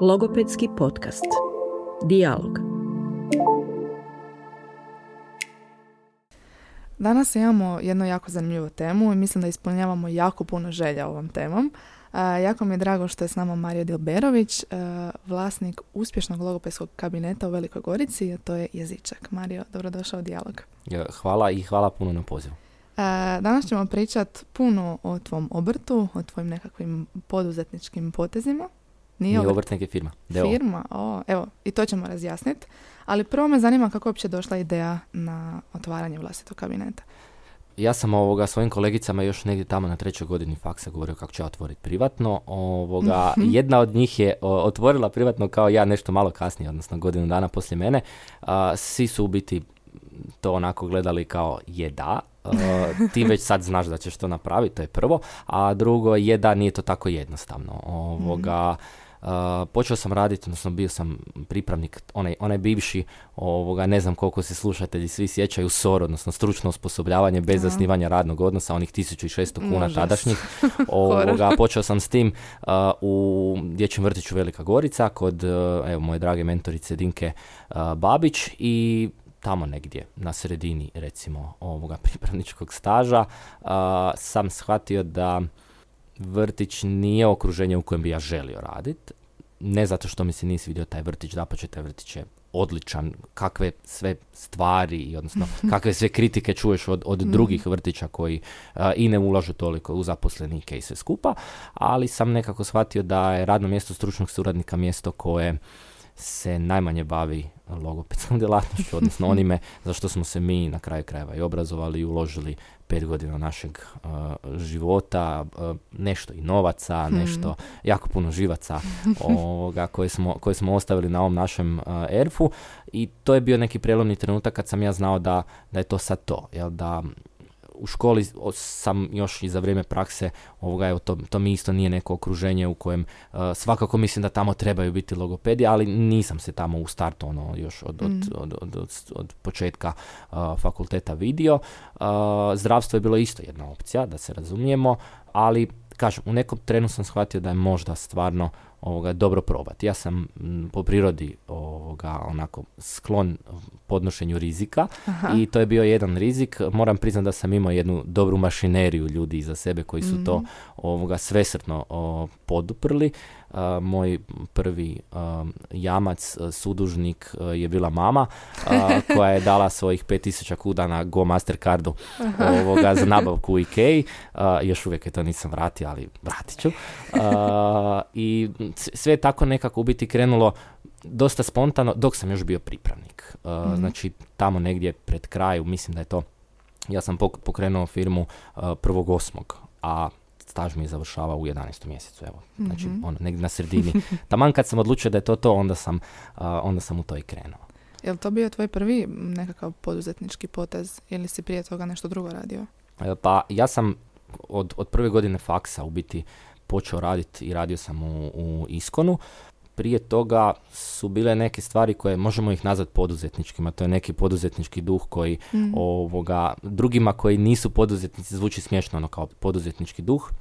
Logopedski podcast. Dialog. Danas imamo jednu jako zanimljivu temu i mislim da ispunjavamo jako puno želja ovom temom. jako mi je drago što je s nama Mario Dilberović, vlasnik uspješnog logopedskog kabineta u Velikoj Gorici, a to je Jezičak. Mario, dobrodošao u Dijalog. Hvala i hvala puno na pozivu. Danas ćemo pričati puno o tvom obrtu, o tvojim nekakvim poduzetničkim potezima. Nije, Nije obrt, je firma. Firma, o, evo, i to ćemo razjasniti. Ali prvo me zanima kako je uopće došla ideja na otvaranje vlastitog kabineta. Ja sam ovoga svojim kolegicama još negdje tamo na trećoj godini faksa govorio kako će otvoriti privatno. Ovoga, jedna od njih je otvorila privatno kao ja nešto malo kasnije, odnosno godinu dana poslije mene. svi su u biti to onako gledali kao je da, ti već sad znaš da ćeš to napraviti, to je prvo, a drugo je da nije to tako jednostavno. Ovoga, Uh, počeo sam raditi, odnosno bio sam pripravnik, onaj, onaj bivši, ovoga, ne znam koliko se slušatelji svi sjećaju, SOR, odnosno stručno osposobljavanje bez zasnivanja radnog odnosa, onih 1600 kuna tadašnjih. Ovoga, počeo sam s tim uh, u dječjem vrtiću Velika Gorica kod uh, evo, moje drage mentorice Dinke Babić i tamo negdje na sredini recimo ovoga pripravničkog staža sam shvatio da vrtić nije okruženje u kojem bi ja želio raditi. Ne zato što mi se nisi vidio taj vrtić, da taj vrtić je odličan, kakve sve stvari, odnosno kakve sve kritike čuješ od, od mm. drugih vrtića koji i ne ulažu toliko u zaposlenike i sve skupa, ali sam nekako shvatio da je radno mjesto stručnog suradnika mjesto koje se najmanje bavi logopedskom djelatnošću, odnosno onime za što smo se mi na kraju krajeva i obrazovali i uložili pet godina našeg uh, života, uh, nešto i novaca, hmm. nešto, jako puno živaca ovoga, koje, smo, koje smo ostavili na ovom našem uh, erfu i to je bio neki prelomni trenutak kad sam ja znao da, da je to sad to, jel, da u školi sam još i za vrijeme prakse, ovoga, evo, to, to mi isto nije neko okruženje u kojem uh, svakako mislim da tamo trebaju biti logopedi, ali nisam se tamo u startu ono, još od, od, mm. od, od, od, početka uh, fakulteta vidio. Uh, zdravstvo je bilo isto jedna opcija, da se razumijemo, ali kažem, u nekom trenu sam shvatio da je možda stvarno ovoga, dobro probati. Ja sam po prirodi ovoga, onako sklon podnošenju rizika i to je bio jedan rizik. Moram priznati da sam imao jednu dobru mašineriju ljudi iza sebe koji su to mhm. Ovoga svesrtno poduprli moj prvi jamac, sudužnik je bila mama koja je dala svojih 5000 kuda na Go Mastercardu ovoga, za nabavku u Ikei. Još uvijek je to nisam vratio, ali vratit ću. I sve je tako nekako u biti krenulo dosta spontano dok sam još bio pripravnik. Mhm. Znači tamo negdje pred kraju, mislim da je to ja sam pokrenuo firmu prvog osmog, a staž mi je završavao u 11. mjesecu, evo, znači mm ono, negdje na sredini. Taman kad sam odlučio da je to to, onda sam, onda sam u to i krenuo. Je li to bio tvoj prvi nekakav poduzetnički potez ili si prije toga nešto drugo radio? E, pa ja sam od, od prve godine faksa u biti počeo raditi i radio sam u, u Iskonu. Prije toga su bile neke stvari koje možemo ih nazvati poduzetničkima. To je neki poduzetnički duh koji mm. ovoga, drugima koji nisu poduzetnici zvuči smiješno ono kao poduzetnički duh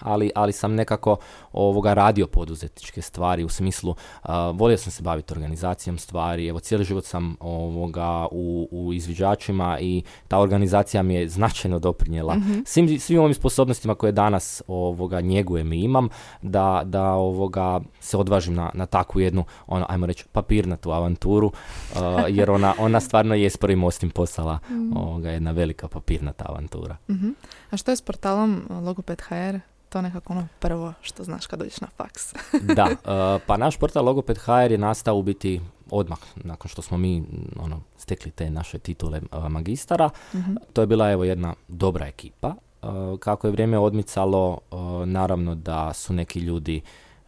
ali, ali sam nekako ovoga radio poduzetničke stvari u smislu uh, volio sam se baviti organizacijom stvari, evo cijeli život sam ovoga u, u izviđačima i ta organizacija mi je značajno doprinjela mm svim, svim ovim sposobnostima koje danas ovoga njegujem i imam da, da ovoga se odvažim na, na takvu jednu ono, ajmo reći papirnatu avanturu uh, jer ona, ona stvarno je s prvim ostim postala mm ovoga, jedna velika papirnata avantura. mm A što je s portalom Logoped HR? To nekako ono prvo što znaš kad dođeš na faks. da, uh, pa naš portal Logoped HR je nastao u biti odmah nakon što smo mi ono, stekli te naše titule uh, magistara. Mhm. To je bila evo jedna dobra ekipa. Uh, kako je vrijeme odmicalo, naravno da su neki ljudi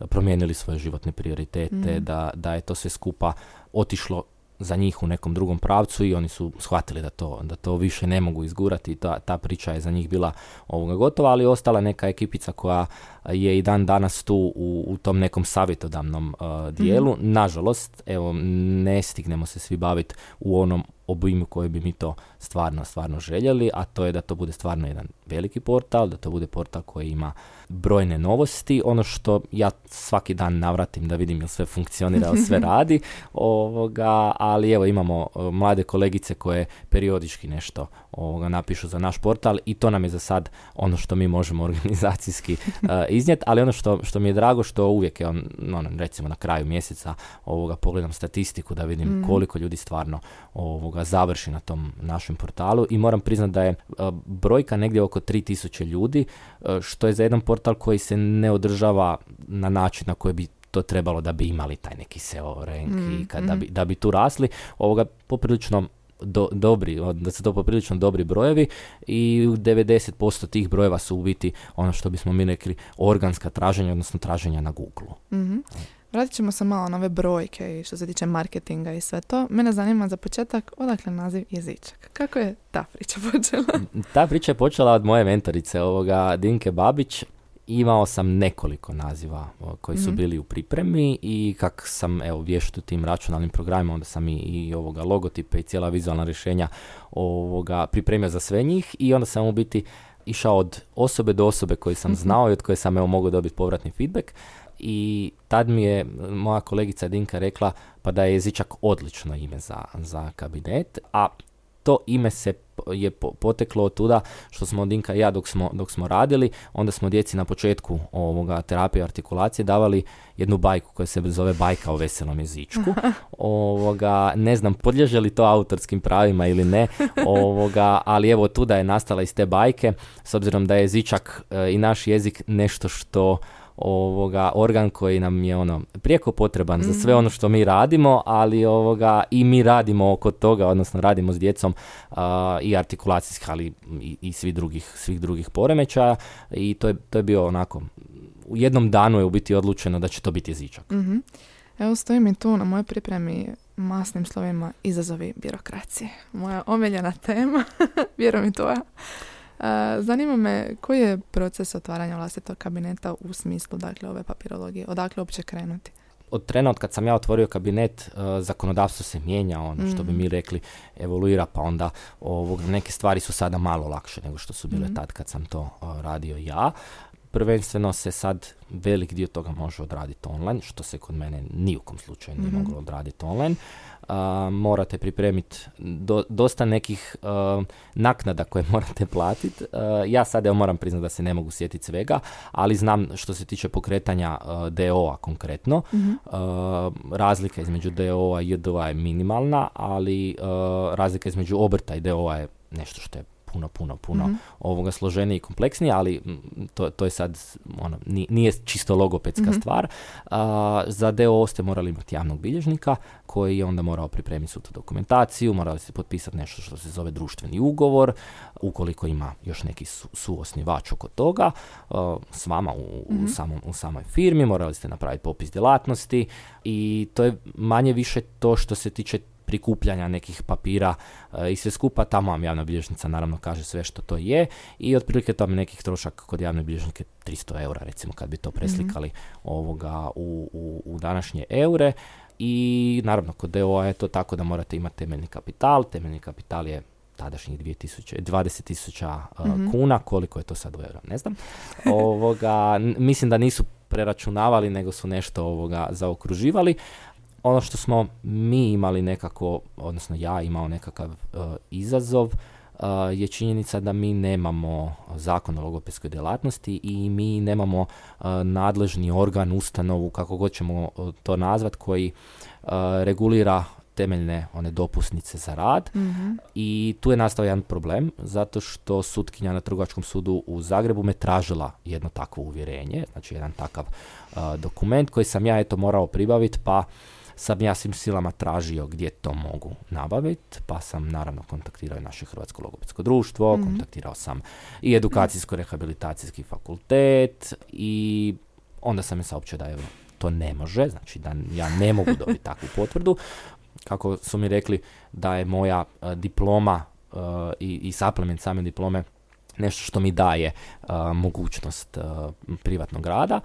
promijenili svoje životne prioritete, mhm. da, da je to sve skupa otišlo za njih u nekom drugom pravcu i oni su shvatili da to, da to više ne mogu izgurati. Ta, ta priča je za njih bila ovoga gotova, ali ostala neka ekipica koja je i dan danas tu u, u tom nekom savjetodavnom uh, dijelu. Mhm. Nažalost, evo, ne stignemo se svi baviti u onom obujmu koji bi mi to stvarno, stvarno željeli, a to je da to bude stvarno jedan veliki portal, da to bude portal koji ima brojne novosti, ono što ja svaki dan navratim da vidim jel sve funkcionira, jel sve radi, ovoga, ali evo imamo e, mlade kolegice koje periodički nešto ovoga, napišu za naš portal i to nam je za sad ono što mi možemo organizacijski uh, iznijeti, ali ono što, što mi je drago što uvijek je on, ono, recimo na kraju mjeseca ovoga pogledam statistiku da vidim mm. koliko ljudi stvarno ovoga završi na tom našem portalu i moram priznati da je uh, brojka negdje oko 3000 ljudi, uh, što je za jedan portal koji se ne održava na način na koji bi to trebalo da bi imali taj neki SEO rank i kad, da, bi, da bi tu rasli, ovoga poprilično do, dobri, da su to poprilično dobri brojevi i 90% tih brojeva su u biti ono što bismo mi rekli organska traženja, odnosno traženja na Google. mm Vratit ćemo se malo na ove brojke i što se tiče marketinga i sve to. Mene zanima za početak odakle naziv jezičak. Kako je ta priča počela? ta priča je počela od moje mentorice, ovoga Dinke Babić imao sam nekoliko naziva koji su mhm. bili u pripremi i kak sam evo vješt u tim računalnim programima, onda sam i, i ovoga logotipe i cijela vizualna rješenja ovoga pripremio za sve njih i onda sam u biti išao od osobe do osobe koji sam mhm. znao i od koje sam evo mogao dobiti povratni feedback i tad mi je moja kolegica Dinka rekla pa da je jezičak odlično ime za, za kabinet, a to ime se je poteklo od tuda što smo Dinka i ja dok smo, dok smo radili, onda smo djeci na početku ovoga terapije artikulacije davali jednu bajku koja se zove bajka o veselom jezičku. Ovoga, ne znam podliježe li to autorskim pravima ili ne, ovoga, ali evo tuda je nastala iz te bajke, s obzirom da je jezičak e, i naš jezik nešto što ovoga organ koji nam je ono prijeko potreban za sve mhm. ono što mi radimo, ali ovoga i mi radimo oko toga, odnosno radimo s djecom i artikulacijskih, ali i, i svih drugih svih drugih poremećaja i to je to je bio onako u jednom danu je u biti odlučeno da će to biti jezičak. mm Evo stoji mi tu na mojoj pripremi masnim slovima izazovi birokracije. Moja omiljena tema, vjerujem i tvoja. Zanima me koji je proces otvaranja vlastitog kabineta u smislu dakle, ove papirologije, odakle uopće krenuti? Od trena od kad sam ja otvorio kabinet, uh, zakonodavstvo se mijenja, ono što bi mi mm. rekli evoluira, pa onda ovog, neke stvari su sada malo lakše nego što su bile mm. tad kad sam to radio ja. Prvenstveno se sad velik dio toga može odraditi online, što se kod mene ni u kom slučaju nije mm moglo odraditi online morate pripremiti do, dosta nekih naknada koje morate platiti. ja sad evo moram priznati da se ne mogu sjetiti svega, ali znam što se tiče pokretanja DO-a konkretno. mm razlika između DO-a i JDO-a je minimalna, ali razlika između obrta i DO-a je nešto što je puno, puno, puno mm ovoga složenije i kompleksnije, ali to, to je sad, ono, nije, čisto logopedska mm stvar. za DO ste morali imati javnog bilježnika koji je onda morao pripremiti svu tu dokumentaciju, morali ste potpisati nešto što se zove društveni ugovor, ukoliko ima još neki su, suosnivač oko toga, s vama u, u, mhm. samom, u samoj firmi, morali ste napraviti popis djelatnosti i to je manje više to što se tiče prikupljanja nekih papira e, i sve skupa, tamo vam javna bilježnica naravno kaže sve što to je i otprilike to vam nekih trošak kod javne bilježnike 300 eura recimo kad bi to preslikali mhm. ovoga u, u, u današnje eure. I naravno kod DOA je to tako da morate imati temeljni kapital, temeljni kapital je tadašnjih 20 tisuća uh, mm kuna, koliko je to sad u euro, ne znam. Ovoga, mislim da nisu preračunavali, nego su nešto ovoga zaokruživali, ono što smo mi imali nekako, odnosno ja imao nekakav e, izazov, uh, je činjenica da mi nemamo zakon o logopedskoj djelatnosti i mi nemamo e, nadležni organ, ustanovu, kako god ćemo to nazvat, koji regulira temeljne one dopusnice za rad mhm. i tu je nastao jedan problem zato što sutkinja na trgovačkom sudu u Zagrebu me tražila jedno takvo uvjerenje, znači jedan takav dokument koji sam ja eto morao pribaviti pa sam ja svim silama tražio gdje to mogu nabaviti, pa sam naravno kontaktirao i naše Hrvatsko logopedsko društvo, mm kontaktirao sam i edukacijsko-rehabilitacijski fakultet i onda sam je saopćio da evo, to ne može, znači da ja ne mogu dobiti takvu potvrdu. Kako su mi rekli da je moja uh, diploma uh, i, i supplement same diplome nešto što mi daje uh, mogućnost privatnog rada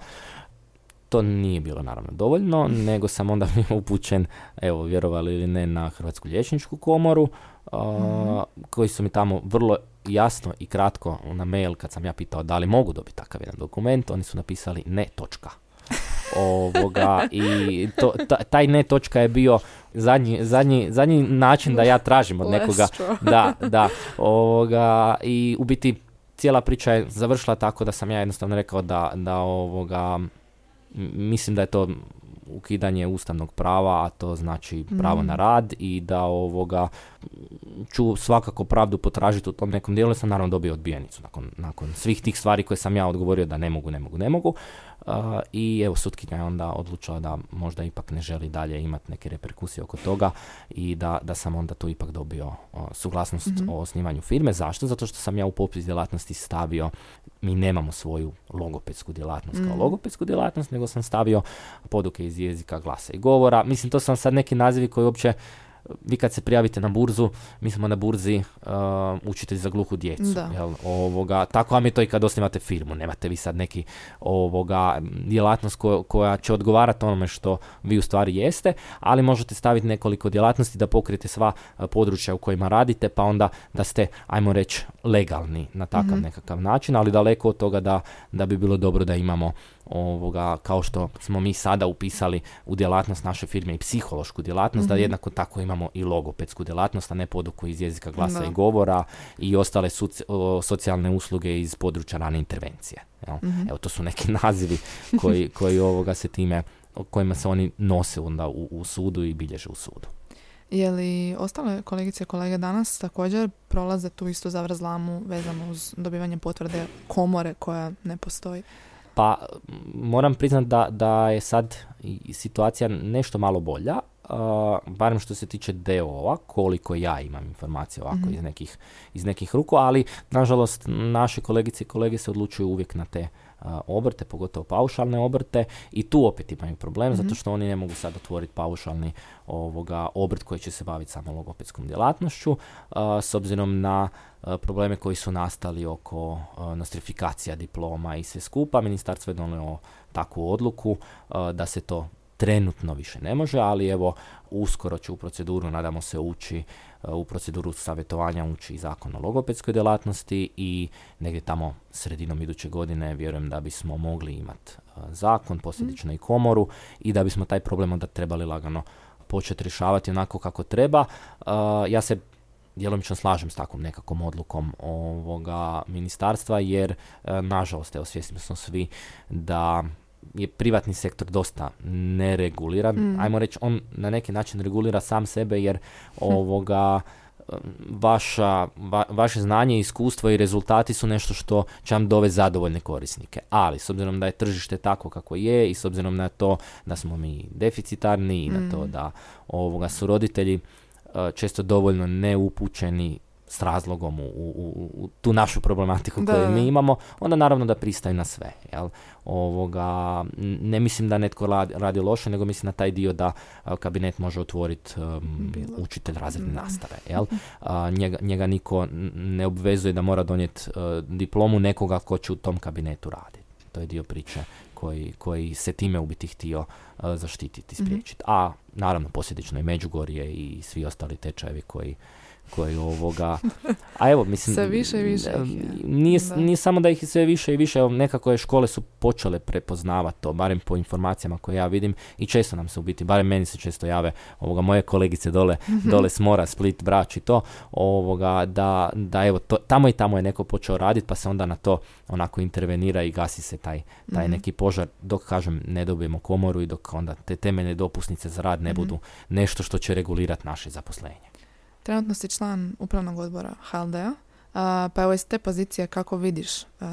to nije bilo naravno dovoljno, nego sam onda bio upućen, evo, vjerovali ili ne, na Hrvatsku liječničku komoru, mhm. koji su mi tamo vrlo jasno i kratko na mail kad sam ja pitao da li mogu dobiti takav jedan dokument, oni su napisali ne, točka. Ovoga, I to, taj ne točka je bio zadnji, zadnji, zadnji način da ja tražim od nekoga. Da, da. Ovoga, I u biti cijela priča je završila tako da sam ja jednostavno rekao da, da ovoga, mislim da je to ukidanje ustavnog prava, a to znači pravo na mm. rad i da ovoga ću svakako pravdu potražiti u tom nekom dijelu, sam naravno dobio odbijenicu nakon, nakon svih tih stvari koje sam ja odgovorio da ne mogu, ne mogu, ne mogu. I evo sutkinja je onda odlučila da možda ipak ne želi dalje imati neke reperkusije oko toga i da, da sam onda tu ipak dobio suglasnost mm o osnivanju firme. Zašto? Zato što sam ja u popis djelatnosti stavio, mi nemamo svoju logopedsku djelatnost kao mm. logopedsku djelatnost, nego sam stavio poduke iz jezika, glasa i govora. Mislim, to sam sad neki nazivi koji uopće vi kad se prijavite na burzu, mi smo na burzi uh, učitelj za gluhu djecu. Jel, ovoga, tako vam je to i kad osnivate firmu. Nemate vi sad neki ovoga, djelatnost koja će odgovarati onome što vi u stvari jeste, ali možete staviti nekoliko djelatnosti da pokrijete sva uh, područja u kojima radite, pa onda da ste, ajmo reći, legalni na takav mhm. nekakav način, ali daleko od toga da, da bi bilo dobro da imamo ovoga, kao što smo mi sada upisali u djelatnost naše firme i psihološku djelatnost, da mhm. jednako tako imamo i logopedsku djelatnost, a ne poduku iz jezika glasa i govora i ostale socijalne usluge iz područja rane intervencije. Mhm. Evo, to su neki nazivi koji, koji ovoga se time, kojima se oni nose onda u, u sudu i bilježe u sudu. Je li ostale kolegice i kolege danas također prolaze tu isto zavrzlamu vezano uz dobivanje potvrde komore koja ne postoji? Pa moram priznati da, da je sad situacija nešto malo bolja, uh, barem što se tiče DO-ova, koliko ja imam informacije ovako mm iz, nekih, iz nekih ruku, ali nažalost naše kolegice i kolege se odlučuju uvijek na te obrte, pogotovo paušalne obrte i tu opet imaju problem zato mhm. što oni ne mogu sad otvoriti paušalni ovoga obrt koji će se baviti samo logopedskom djelatnošću s obzirom na probleme koji su nastali oko nostrifikacija diploma i sve skupa. Ministarstvo je donio takvu odluku da se to trenutno više ne može, ali evo uskoro će u proceduru, nadamo se, ući u proceduru savjetovanja ući i zakon o logopedskoj djelatnosti i negdje tamo sredinom iduće godine vjerujem da bismo mogli imati zakon, posljedično i komoru i da bismo taj problem onda trebali lagano početi rješavati onako kako treba. Ja se djelomično slažem s takvom nekakvom odlukom ovoga ministarstva jer nažalost evo svjesni smo svi da je privatni sektor dosta nereguliran. Mm. Ajmo reći, on na neki način regulira sam sebe jer ovoga vaša, vaše znanje, iskustvo i rezultati su nešto što će vam dovesti zadovoljne korisnike. Ali, s obzirom da je tržište tako kako je i s obzirom na to da smo mi deficitarni i na to mm. da ovoga su roditelji e, često dovoljno neupućeni s razlogom u, u, u tu našu problematiku koju mi imamo, onda naravno da pristaju na sve. Jel? Ovoga, ne mislim da netko radi, loše, nego mislim na taj dio da kabinet može otvoriti um, učitelj razredne nastave. Jel? njega, njega niko ne obvezuje da mora donijeti uh, diplomu nekoga ko će u tom kabinetu raditi. To je dio priče koji, koji se time u biti htio uh, zaštititi, mhm. spriječiti. A naravno posljedično i Međugorje i svi ostali tečajevi koji koji ovoga, a evo mislim, sve više i više nije, nije samo da ih sve više i više, nekako je škole su počele prepoznavati to, barem po informacijama koje ja vidim i često nam se u biti, barem meni se često jave ovoga, moje kolegice dole, mhm. dole s mora, Split, Brač i to, ovoga, da, da evo, to, tamo i tamo je neko počeo raditi pa se onda na to onako intervenira i gasi se taj, taj mhm. neki požar dok kažem ne dobijemo komoru i dok onda te temeljne dopusnice za rad ne mhm. budu nešto što će regulirati naše zaposlenje. Trenutno si član upravnog odbora HLD-a, pa evo iz te pozicije kako vidiš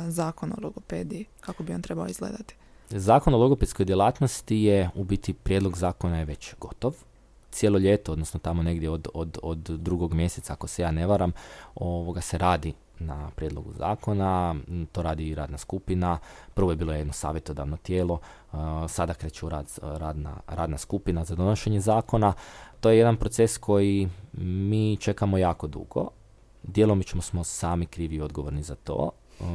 zakon o logopediji, kako bi on trebao izgledati? Zakon o logopedskoj djelatnosti je u biti prijedlog zakona je već gotov. Cijelo ljeto, odnosno tamo negdje od, od, od drugog mjeseca, ako se ja ne varam, ovoga se radi na prijedlogu zakona, to radi i radna skupina, prvo je bilo jedno savjetodavno tijelo, sada kreće u rad, radna, radna skupina za donošenje zakona. To je jedan proces koji mi čekamo jako dugo, djelomično smo sami krivi i odgovorni za to,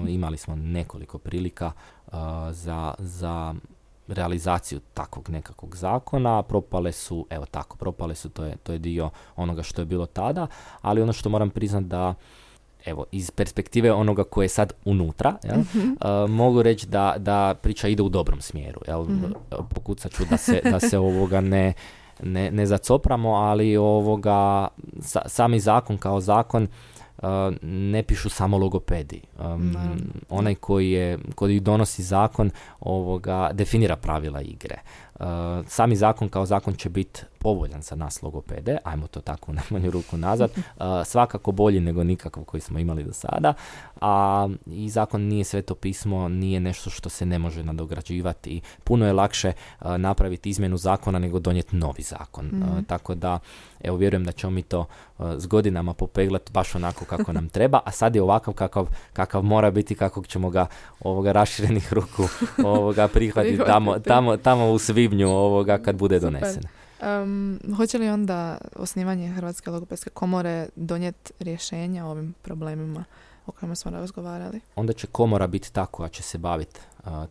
imali smo nekoliko prilika za, za realizaciju takvog nekakvog zakona, propale su, evo tako, propale su, to je, to je dio onoga što je bilo tada, ali ono što moram priznati da evo, iz perspektive onoga koje je sad unutra, jel, mhm. mogu reći da, da priča ide u dobrom smjeru. Jel, mm Pokucat ću da se, da se ovoga ne, ne, ne zacopramo, ali ovoga, sami zakon kao zakon ne pišu samo logopedi. Um, onaj koji, je, koji donosi zakon ovoga, definira pravila igre. Uh, sami zakon kao zakon će biti povoljan za nas logopede, ajmo to tako u najmanju ruku nazad, svakako bolji nego nikakav koji smo imali do sada, a i zakon nije sveto pismo, nije nešto što se ne može nadograđivati i puno je lakše napraviti izmjenu zakona nego donijeti novi zakon. Mhm. Tako da, evo vjerujem da ćemo mi to s godinama popeglati baš onako kako nam treba, a sad je ovakav kakav, kakav mora biti, kakvog ćemo ga ovoga raširenih ruku ovoga prihvatiti tamo, tamo, tamo u svibnju ovoga kad bude donesen. Um, hoće li onda osnivanje Hrvatske logopedske komore donijeti rješenja o ovim problemima o kojima smo razgovarali? Onda će komora biti ta koja će se baviti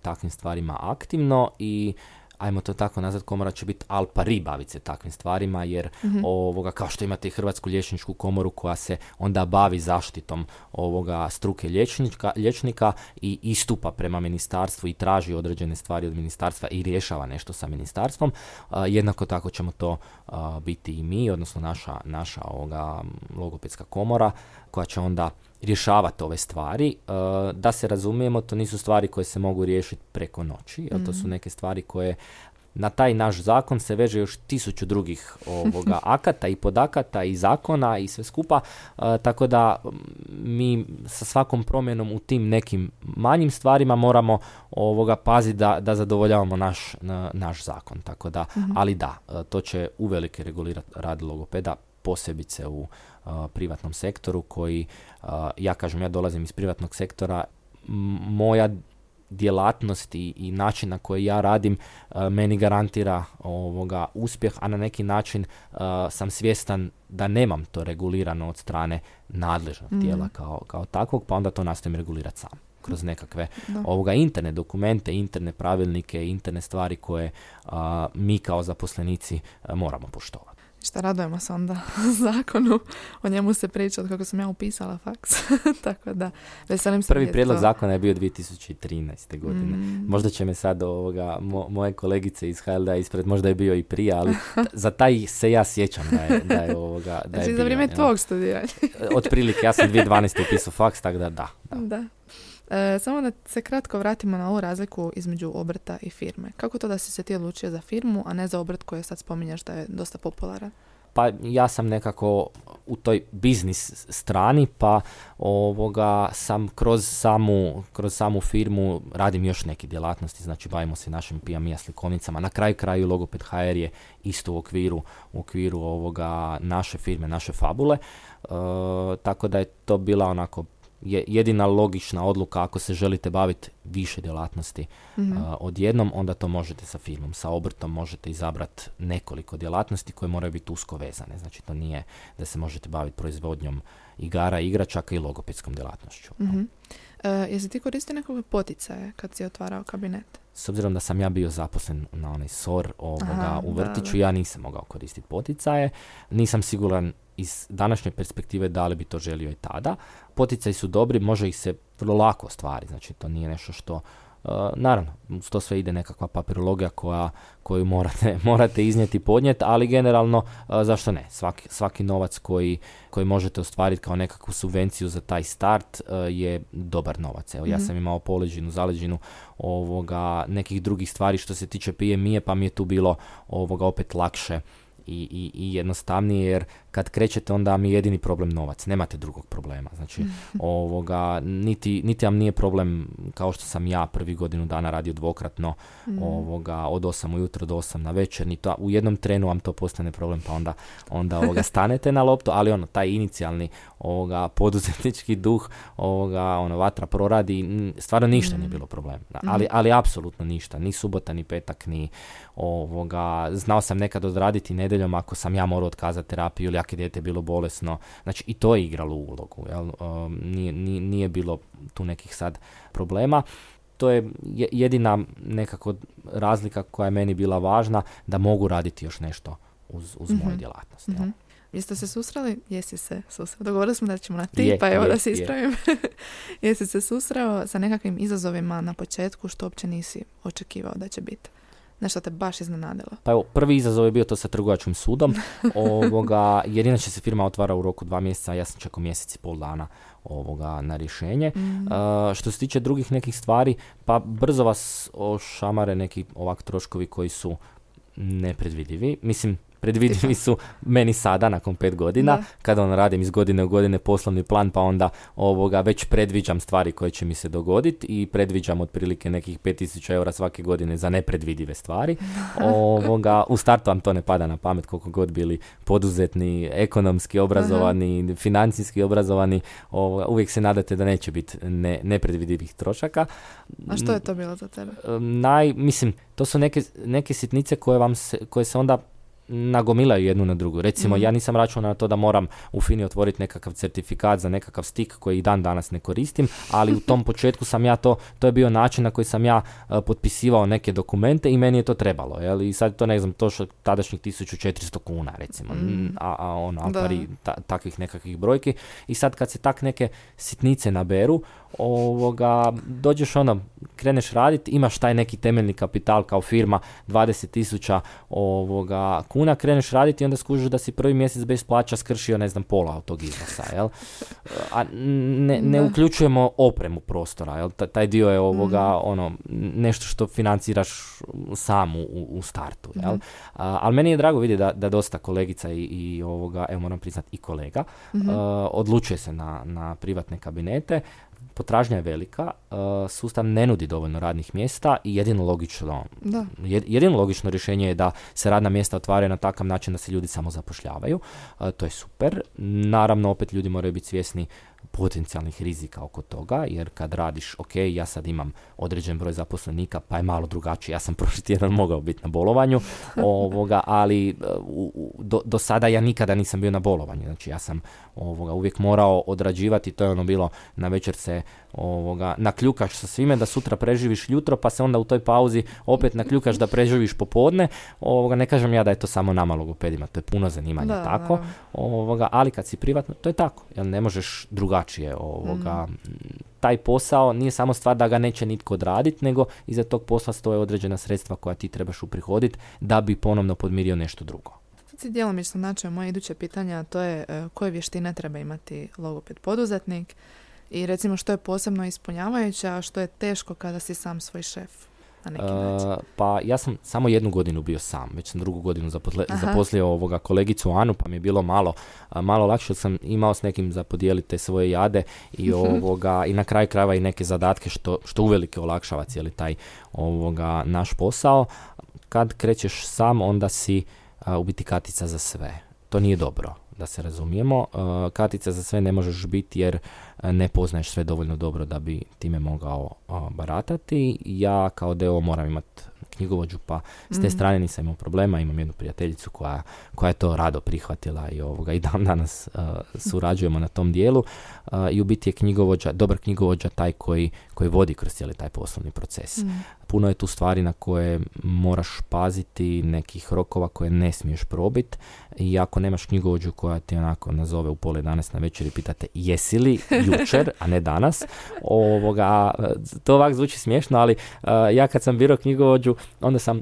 takvim stvarima aktivno i ajmo to tako nazvat, komora će biti al pari baviti se takvim stvarima, jer mm ovoga, kao što imate i Hrvatsku liječničku komoru koja se onda bavi zaštitom ovoga struke liječnika, liječnika i istupa prema ministarstvu i traži određene stvari od ministarstva i rješava nešto sa ministarstvom, jednako tako ćemo to biti i mi, odnosno naša, naša ovoga logopedska komora koja će onda rješavati ove stvari. E, da se razumijemo, to nisu stvari koje se mogu riješiti preko noći, jer to su mhm. neke stvari koje na taj naš zakon se veže još tisuću drugih ovoga akata i podakata i zakona i sve skupa, e, tako da mi sa svakom promjenom u tim nekim manjim stvarima moramo ovoga paziti da, da zadovoljavamo naš, naš zakon. Tako da, mhm. ali da, e, to će uvelike regulirati rad logopeda, posebice u privatnom sektoru koji, ja kažem, ja dolazim iz privatnog sektora, moja djelatnost i, i način na koji ja radim meni garantira ovoga uspjeh, a na neki način sam svjestan da nemam to regulirano od strane nadležnog mm. tijela kao, kao takvog, pa onda to nastavim regulirati sam kroz nekakve ovoga interne dokumente, interne pravilnike, interne stvari koje mi kao zaposlenici moramo poštovati. Šta radujemo se onda zakonu, o njemu se priča od kako sam ja upisala faks, tako da veselim se. Prvi prijedlog zakona je bio 2013. godine. Mm. Možda će me sad ovoga, moje kolegice iz HLD ispred, možda je bio i prije, ali za taj se ja sjećam da je, da je ovoga... Da znači za vrijeme tvog studiranja. Otprilike, ja sam 2012. upisao faks, tako da da. Da. da. E, samo da se kratko vratimo na ovu razliku između obrta i firme. Kako to da si se ti odlučio za firmu, a ne za obrt koji sad spominješ da je dosta popularan? Pa ja sam nekako u toj biznis strani, pa ovoga sam kroz samu, kroz samu firmu radim još neke djelatnosti, znači bavimo se našim PMI slikovnicama. Na kraju kraju Logoped HR je isto u okviru, u okviru ovoga naše firme, naše fabule. E, tako da je to bila onako je jedina logična odluka ako se želite baviti više djelatnosti mm odjednom, onda to možete sa firmom. Sa obrtom možete izabrati nekoliko djelatnosti koje moraju biti usko vezane. Znači to nije da se možete baviti proizvodnjom igara, igračaka i logopedskom djelatnošću. Mm-hmm. jesi ti koristio nekog poticaje kad si otvarao kabinet? S obzirom da sam ja bio zaposlen na onaj SOR ovoga, u vrtiću, ja nisam mogao koristiti poticaje. Nisam siguran iz današnje perspektive da li bi to želio i tada. Poticaji su dobri, može ih se vrlo lako ostvariti, znači to nije nešto što Uh, naravno, uz to sve ide nekakva papirologija koja, koju morate, morate iznijeti i podnijeti, ali generalno, uh, zašto ne? Svaki, svaki novac koji, koji možete ostvariti kao nekakvu subvenciju za taj start uh, je dobar novac. Evo, ja mhm. sam imao poleđinu, zaleđinu ovoga, nekih drugih stvari što se tiče PMI-e, pa mi je tu bilo ovoga opet lakše i, i, i jednostavnije jer kad krećete onda mi je jedini problem novac, nemate drugog problema. Znači, ovoga, niti, niti vam nije problem kao što sam ja prvi godinu dana radio dvokratno mm. ovoga, od 8 ujutro do 8 na večer, ni to, u jednom trenu vam to postane problem pa onda, onda ovoga, stanete na loptu, ali ono, taj inicijalni ovoga, poduzetnički duh, ovoga, ono, vatra proradi, stvarno ništa nije mm. bilo problem. Ali, mm. ali apsolutno ništa, ni subota, ni petak, ni ovoga, znao sam nekad odraditi nedjeljom ako sam ja morao otkazati terapiju ili ako je dijete bilo bolesno, znači i to je igralo ulogu, jel? Um, nije, nije, nije bilo tu nekih sad problema. to je jedina nekako razlika koja je meni bila važna da mogu raditi još nešto uz, uz moju mhm. djelatnost. mm Jeste se susreli? Jesi se susreli. Dogovorili smo da ćemo na ti, pa evo da se ispravim. Jesi se susreo sa nekakvim izazovima na početku što uopće nisi očekivao da će biti? Nešto te baš iznenadilo? Pa evo, prvi izazov je bio to sa trgovačkim sudom, ovoga, jer inače se firma otvara u roku dva mjeseca, ja sam čekao mjesec i pol dana ovoga na rješenje. Mm. što se tiče drugih nekih stvari, pa brzo vas ošamare neki ovak troškovi koji su nepredvidivi. Mislim, predvidivi su meni sada nakon pet godina kada on radim iz godine u godine poslovni plan pa onda ovoga već predviđam stvari koje će mi se dogoditi i predviđam otprilike nekih 5000 eura svake godine za nepredvidive stvari. Ovoga, u startu vam to ne pada na pamet koliko god bili poduzetni, ekonomski obrazovani, financijski obrazovani ovoga, uvijek se nadate da neće biti ne, nepredvidivih trošaka. A što je to bilo za tebe? Naj, mislim, to su neke, neke sitnice koje, vam se, koje se onda nagomilaju jednu na drugu. Recimo, mhm. ja nisam računao na to da moram u Fini otvoriti nekakav certifikat za nekakav stik koji i dan danas ne koristim, ali u tom početku sam ja to, to je bio način na koji sam ja uh, potpisivao neke dokumente i meni je to trebalo. Jel? I sad to ne znam, to što tadašnjih 1400 kuna recimo, mm. a, a ono, takvih nekakvih brojki. I sad kad se tak neke sitnice naberu, ovoga, dođeš ono, kreneš raditi, imaš taj neki temeljni kapital kao firma 20 tisuća ovoga kuna, kreneš raditi i onda skužiš da si prvi mjesec bez plaća skršio ne znam pola od tog iznosa, jel? A ne, ne uključujemo opremu prostora, jel? Taj dio je ovoga, mm. ono, nešto što financiraš sam u, u startu, jel? Mm. ali meni je drago vidjeti da, da dosta kolegica i, i ovoga, evo moram priznati i kolega, mm odlučuje se na, na privatne kabinete, potražnja je velika, uh, sustav ne nudi dovoljno radnih mjesta i jedino logično, da. jedino logično rješenje je da se radna mjesta otvaraju na takav način da se ljudi samo zapošljavaju. Uh, to je super. Naravno, opet ljudi moraju biti svjesni potencijalnih rizika oko toga, jer kad radiš, ok, ja sad imam određen broj zaposlenika, pa je malo drugačije, ja sam prošli tjedan mogao biti na bolovanju, ovoga, ali uh, do, do, sada ja nikada nisam bio na bolovanju, znači ja sam ovoga, uvijek morao odrađivati, to je ono bilo, na večer se ovoga, nakljukaš sa svime da sutra preživiš jutro, pa se onda u toj pauzi opet nakljukaš da preživiš popodne, ovoga, ne kažem ja da je to samo nama logopedima, to je puno zanimanja tako, ovoga, ali kad si privatno, to je tako, jer ne možeš drugačije ovoga, mm. taj posao nije samo stvar da ga neće nitko odraditi, nego iza tog posla stoje određena sredstva koja ti trebaš uprihoditi da bi ponovno podmirio nešto drugo. Si djelomično načeo moje iduće pitanja, to je e, koje vještine treba imati logoped poduzetnik i recimo što je posebno ispunjavajuće, a što je teško kada si sam svoj šef. Na neki uh, pa ja sam samo jednu godinu bio sam, već sam drugu godinu zapotle, zaposlio ovoga kolegicu Anu, pa mi je bilo malo, malo lakše, sam imao s nekim za podijeliti svoje jade i mhm. ovoga i na kraju krajeva i neke zadatke što, što uvelike olakšava cijeli taj ovoga naš posao. Kad krećeš sam, onda si u biti katica za sve. To nije dobro, da se razumijemo. Katica za sve ne možeš biti jer ne poznaješ sve dovoljno dobro da bi time mogao baratati. Ja kao deo moram imati knjigovođu, pa s te mhm. strane nisam imao problema. Imam jednu prijateljicu koja, koja je to rado prihvatila i ovoga i dan danas surađujemo na tom dijelu. I u biti je knjigovođa, dobar knjigovođa taj koji, koji vodi kroz cijeli taj poslovni proces. Mhm puno je tu stvari na koje moraš paziti, nekih rokova koje ne smiješ probiti i ako nemaš knjigovođu koja ti onako nazove u pol 11 na večer i pitate jesi li jučer, a ne danas, ovoga, to ovak zvuči smiješno, ali ja kad sam birao knjigovođu, onda sam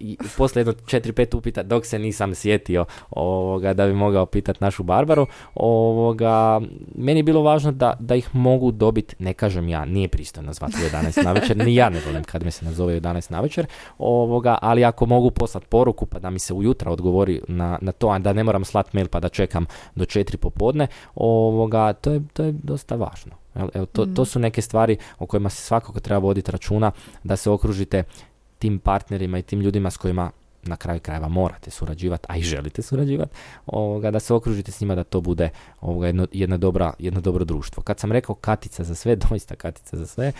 i poslije jedno četiri, pet upita dok se nisam sjetio ovoga, da bi mogao pitati našu Barbaru. Ovoga, meni je bilo važno da, da ih mogu dobiti, ne kažem ja, nije pristojno zvati u 11 na večer, ni ja ne volim kad mi se nazove u 11 na večer, ovoga, ali ako mogu poslati poruku pa da mi se ujutra odgovori na, na to, a da ne moram slati mail pa da čekam do četiri popodne, ovoga, to, je, to je dosta važno. Evo, to, to mm. su neke stvari o kojima se svakako treba voditi računa da se okružite tim partnerima i tim ljudima s kojima na kraju krajeva morate surađivati, a i želite surađivati, ovoga, da se okružite s njima da to bude ovoga, jedno, jedna dobra, jedno dobro društvo. Kad sam rekao katica za sve, doista katica za sve,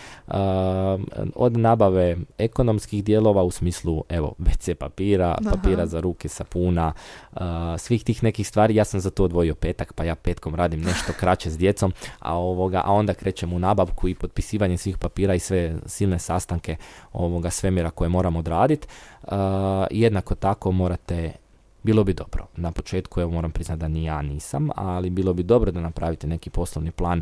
od nabave ekonomskih dijelova u smislu evo WC papira, papira za ruke, sapuna, svih tih nekih stvari, ja sam za to odvojio petak, pa ja petkom radim nešto kraće s djecom, a ovoga, a onda krećem u nabavku i potpisivanje svih papira i sve silne sastanke ovoga svemira koje moramo odraditi. Jednako tako morate bilo bi dobro. Na početku, evo moram priznati da ni ja nisam, ali bilo bi dobro da napravite neki poslovni plan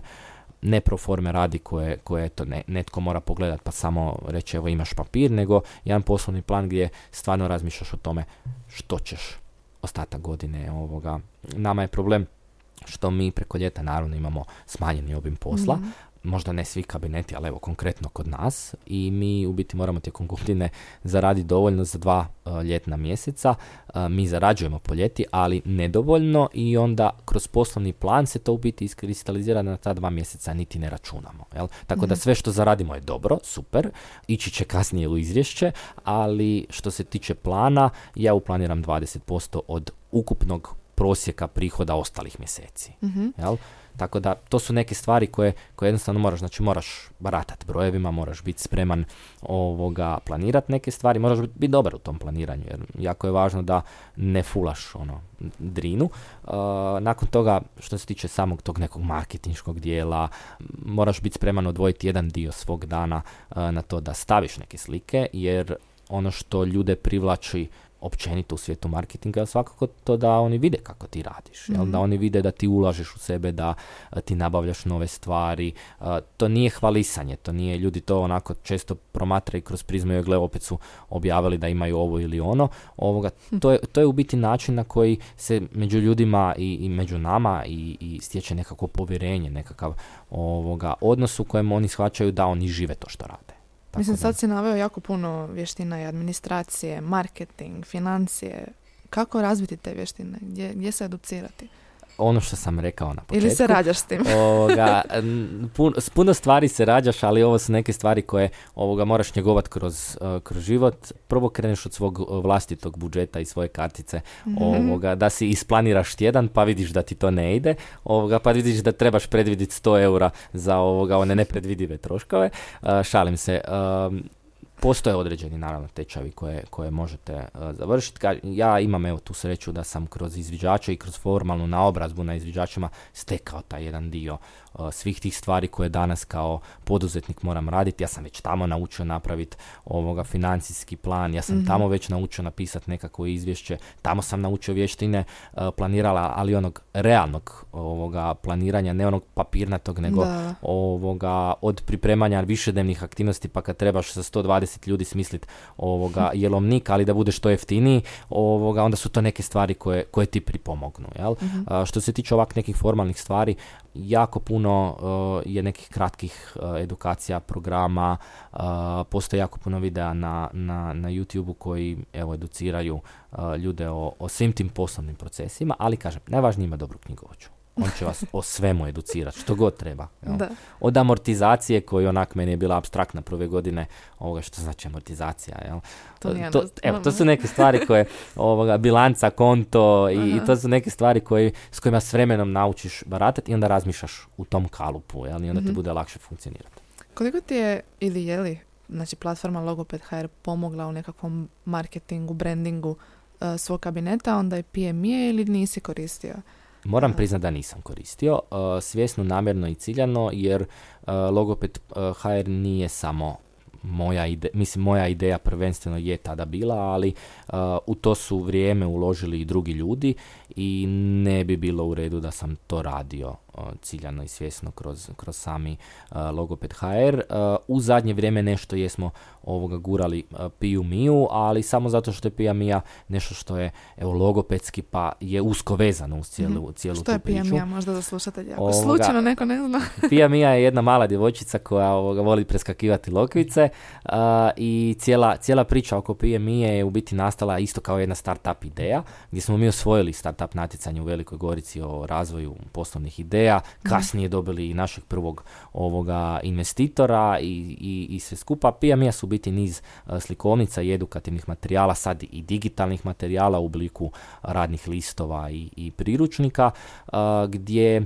ne pro forme radi koje, koje to ne, netko mora pogledat pa samo reći evo imaš papir, nego jedan poslovni plan gdje stvarno razmišljaš o tome što ćeš ostatak godine ovoga. Nama je problem što mi preko ljeta naravno imamo smanjeni obim posla, mhm možda ne svi kabineti, ali evo konkretno kod nas i mi u biti moramo tijekom godine zaraditi dovoljno za dva uh, ljetna mjeseca. Uh, mi zarađujemo po ljeti, ali nedovoljno i onda kroz poslovni plan se to u biti iskristalizira na ta dva mjeseca niti ne računamo. Jel? Tako da mhm. sve što zaradimo je dobro, super, ići će kasnije u izvješće, ali što se tiče plana, ja uplaniram 20% od ukupnog prosjeka prihoda ostalih mjeseci. mm Jel? Tako da to su neke stvari koje, koje jednostavno moraš, znači moraš baratat brojevima, moraš biti spreman ovoga planirati neke stvari, moraš biti dobar u tom planiranju jer jako je važno da ne fulaš ono drinu. Uh, nakon toga što se tiče samog tog nekog marketinškog dijela, moraš biti spreman odvojiti jedan dio svog dana uh, na to da staviš neke slike jer ono što ljude privlači općenito u svijetu marketinga, svakako to da oni vide kako ti radiš, jel? da mhm. oni vide da ti ulažeš u sebe, da ti nabavljaš nove stvari. to nije hvalisanje, to nije, ljudi to onako često promatraju kroz prizmu i gle, opet su objavili da imaju ovo ili ono. Ovoga, hm. to, je, to je u biti način na koji se među ljudima i, i među nama i, i stječe nekako povjerenje, nekakav ovoga, odnos u kojem oni shvaćaju da oni žive to što rade. Mislim, sad si naveo jako puno vještina i administracije, marketing, financije. Kako razviti te vještine? Gdje, gdje se educirati? Ono što sam rekao na početku. Ili se rađaš s tim? ovoga, pun, s puno stvari se rađaš, ali ovo su neke stvari koje ovoga moraš njegovat kroz, uh, kroz život. Prvo kreneš od svog uh, vlastitog budžeta i svoje kartice, mm ovoga, da si isplaniraš tjedan pa vidiš da ti to ne ide, ovoga, pa vidiš da trebaš predvidjeti 100 eura za ovoga, one nepredvidive troškove. Uh, šalim se. Um, Postoje određeni naravno tečajevi koje, koje možete uh, završiti. Ja imam evo tu sreću da sam kroz izviđače i kroz formalnu naobrazbu na izviđačima stekao taj jedan dio svih tih stvari koje danas kao poduzetnik moram raditi. Ja sam već tamo naučio napraviti ovoga financijski plan, ja sam mhm. tamo već naučio napisati nekako izvješće, tamo sam naučio vještine planirala, ali onog realnog ovoga planiranja, ne onog papirnatog, nego ovoga od pripremanja višednevnih aktivnosti, pa kad trebaš sa 120 ljudi smisliti ovoga jelovnik, ali da bude što jeftiniji, ovoga, onda su to neke stvari koje, koje ti pripomognu. Jel? Mhm. što se tiče ovak nekih formalnih stvari, jako puno uh, je nekih kratkih uh, edukacija, programa, uh, postoje jako puno videa na, na, na YouTube-u koji evo, educiraju ljude o, o svim tim poslovnim procesima, ali kažem, najvažnije ima dobru knjigovođu on će vas o svemu educirati, što god treba. Da. Od amortizacije koji onak meni je bila abstraktna prve godine, ovoga što znači amortizacija. Jel? To, to, evo, to su neke stvari koje, ovoga, bilanca, konto i, i, to su neke stvari koje, s kojima s vremenom naučiš baratati i onda razmišljaš u tom kalupu jel? i onda ti mhm. bude lakše funkcionirati. Koliko ti je ili je li znači, platforma Logoped HR pomogla u nekakvom marketingu, brandingu uh, svog kabineta, onda je PME ili nisi koristio? Moram priznati da nisam koristio, uh, svjesno, namjerno i ciljano, jer uh, logoped uh, HR nije samo moja ideja, mislim moja ideja prvenstveno je tada bila, ali u to su vrijeme uložili i drugi ljudi i ne bi bilo u redu da sam to radio ciljano i svjesno kroz, kroz sami logoped HR. U zadnje vrijeme nešto jesmo ovoga gurali Piju Miju, ali samo zato što je Pija Mija nešto što je evo, logopedski pa je usko vezano uz cijelu, mm-hmm. cijelu što je Pija Mija možda za slušatelje? Ako slučajno neko ne zna. Pija Mija je jedna mala djevojčica koja ovoga, voli preskakivati lokvice i cijela, cijela priča oko Pija Mije je u biti nastala isto kao jedna startup ideja gdje smo mi osvojili startup natjecanje u Velikoj Gorici o razvoju poslovnih ideja ideja, kasnije dobili i našeg prvog ovoga investitora i, i, i sve skupa. Pija su biti niz slikovnica i edukativnih materijala, sad i digitalnih materijala u obliku radnih listova i, i priručnika, gdje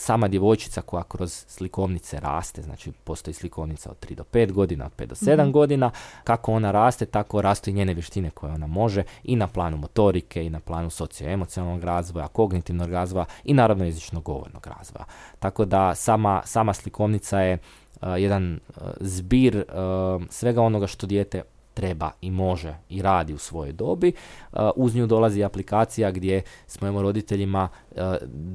sama djevojčica koja kroz slikovnice raste, znači postoji slikovnica od 3 do 5 godina, od 5 do 7 mm godina, kako ona raste, tako rastu i njene vještine koje ona može i na planu motorike, i na planu socioemocionalnog razvoja, kognitivnog razvoja i naravno jezičnog govornog razvoja. Tako da sama, sama slikovnica je jedan zbir svega onoga što dijete treba i može i radi u svojoj dobi. Uh, uz nju dolazi aplikacija gdje smo imamo roditeljima uh,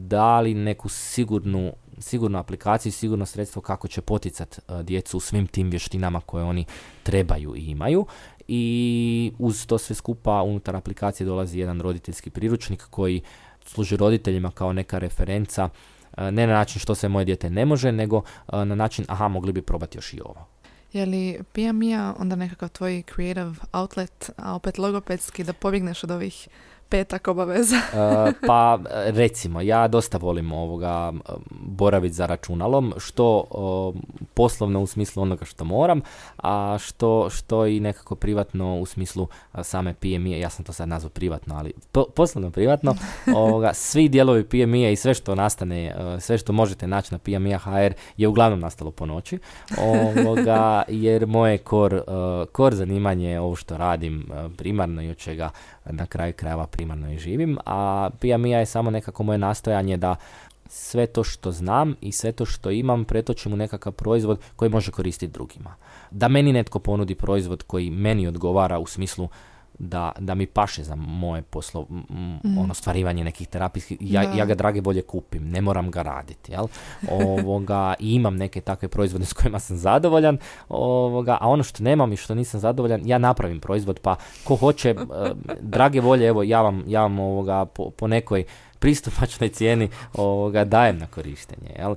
dali neku sigurnu sigurnu aplikaciju, sigurno sredstvo kako će poticati uh, djecu u svim tim vještinama koje oni trebaju i imaju. I uz to sve skupa unutar aplikacije dolazi jedan roditeljski priručnik koji služi roditeljima kao neka referenca ne na način što se moje dijete ne može, nego na način aha, mogli bi probati još i ovo. Je li Pia onda nekakav tvoj creative outlet, a opet logopedski, da pobjegneš od ovih petak obaveza? uh, pa recimo, ja dosta volim ovoga boraviti za računalom, što poslovno u smislu onoga što moram, a što, što i nekako privatno u smislu same PMI, ja sam to sad nazvao privatno, ali poslovno privatno, ovoga, svi dijelovi PMI i sve što nastane, sve što možete naći na PMI HR je uglavnom nastalo po noći, ovoga, jer moje kor, kor zanimanje ovo što radim primarno i od čega na kraju krajeva primarno i živim, a Pia Mia je samo nekako moje nastojanje da sve to što znam i sve to što imam pretočim u nekakav proizvod koji može koristiti drugima. Da meni netko ponudi proizvod koji meni odgovara u smislu da, da mi paše za moje poslo, mm. ono stvarivanje nekih terapijskih, ja, ja ga drage bolje kupim, ne moram ga raditi, jel? Ovoga, i imam neke takve proizvode s kojima sam zadovoljan, ovoga, a ono što nemam i što nisam zadovoljan, ja napravim proizvod, pa ko hoće, eh, drage volje, evo, ja vam, ja vam ovoga, po, po nekoj pristupačnoj cijeni ovoga dajem na korištenje. Jel?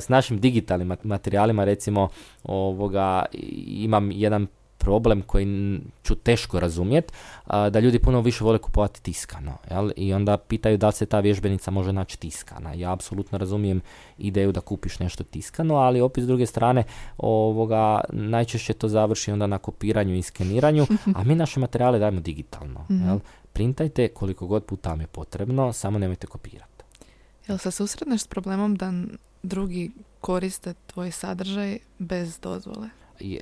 s našim digitalnim materijalima recimo ovoga imam jedan problem koji ću teško razumjeti, da ljudi puno više vole kupovati tiskano. Jel? I onda pitaju da se ta vježbenica može naći tiskana. Ja apsolutno razumijem ideju da kupiš nešto tiskano, ali opet s druge strane ovoga, najčešće to završi onda na kopiranju i skeniranju, a mi naše materijale dajemo digitalno. Mhm. Jel? Printajte koliko god puta vam je potrebno, samo nemojte kopirati. Jel se susretneš s problemom da drugi koriste tvoj sadržaj bez dozvole?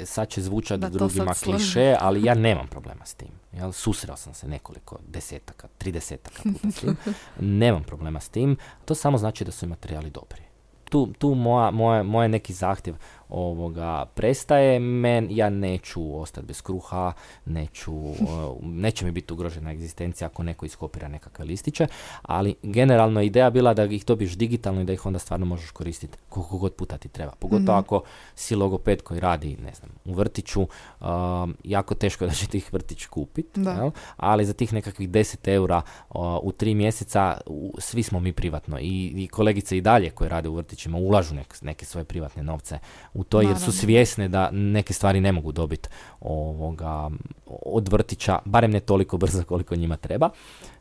Sad će zvučati da, drugima kliše, ali ja nemam problema s tim. Jel? Susreo sam se nekoliko desetaka, tridesetaka puta s tim. nemam problema s tim. To samo znači da su materijali dobri. Tu, tu moja, moja, moja neki zahtjev ovoga prestaje, men, ja neću ostati bez kruha, neću, neće mi biti ugrožena egzistencija ako neko iskopira nekakve listiće, ali generalno ideja bila da ih dobiš digitalno i da ih onda stvarno možeš koristiti koliko god puta ti treba. Pogotovo mm ako si logoped koji radi, ne znam, u vrtiću, jako teško da će tih vrtić kupiti, ali za tih nekakvih 10 eura u tri mjeseca svi smo mi privatno i, i kolegice i dalje koje rade u vrtićima ulažu neke svoje privatne novce u to jer su svjesne da neke stvari ne mogu dobiti ovoga, od vrtića, barem ne toliko brzo koliko njima treba.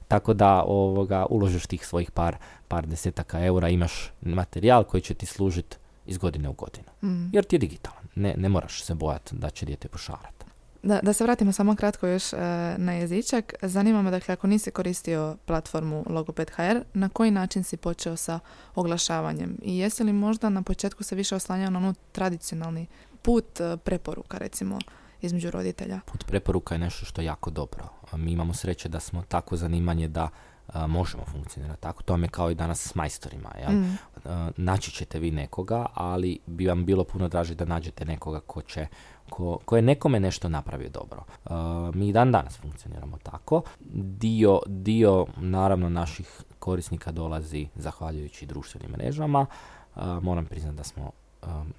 Tako da ovoga, uložiš tih svojih par, par desetaka eura, imaš materijal koji će ti služiti iz godine u godinu. Mm. Jer ti je digitalan. Ne, ne moraš se bojati da će dijete pošarati. Da, da se vratimo samo kratko još e, na jezičak. Zanima me, dakle, ako nisi koristio platformu Logoped HR, na koji način si počeo sa oglašavanjem? I jesi li možda na početku se više oslanjao na onu tradicionalni put e, preporuka, recimo, između roditelja? Put preporuka je nešto što je jako dobro. Mi imamo sreće da smo tako zanimanje da možemo funkcionirati tako. To vam je kao i danas s majstorima. Jel? Mm. naći ćete vi nekoga, ali bi vam bilo puno draže da nađete nekoga ko će ko, ko je nekome nešto napravio dobro. mi dan danas funkcioniramo tako. Dio, dio naravno naših korisnika dolazi zahvaljujući društvenim mrežama. moram priznati da smo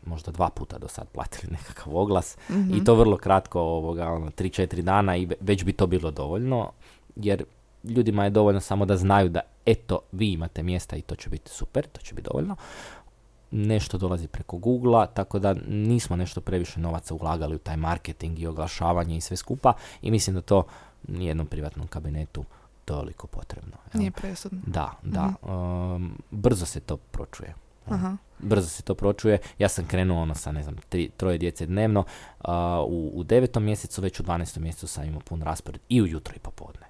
možda dva puta do sad platili nekakav oglas i mhm. to vrlo kratko ovoga, ono, 3-4 dana i već bi to bilo dovoljno jer ljudima je dovoljno samo da znaju da eto, vi imate mjesta i to će biti super, to će biti dovoljno. Nešto dolazi preko Google, tako da nismo nešto previše novaca ulagali u taj marketing i oglašavanje i sve skupa i mislim da to nijednom privatnom kabinetu toliko potrebno. Nije presudno. Da, da. Mhm. Um, brzo se to pročuje. Aha. Brzo se to pročuje. Ja sam krenuo ono sa, ne znam, tri, troje djece dnevno. a, u, u devetom mjesecu, već u 12. mjesecu sam imao pun raspored i ujutro i popodne.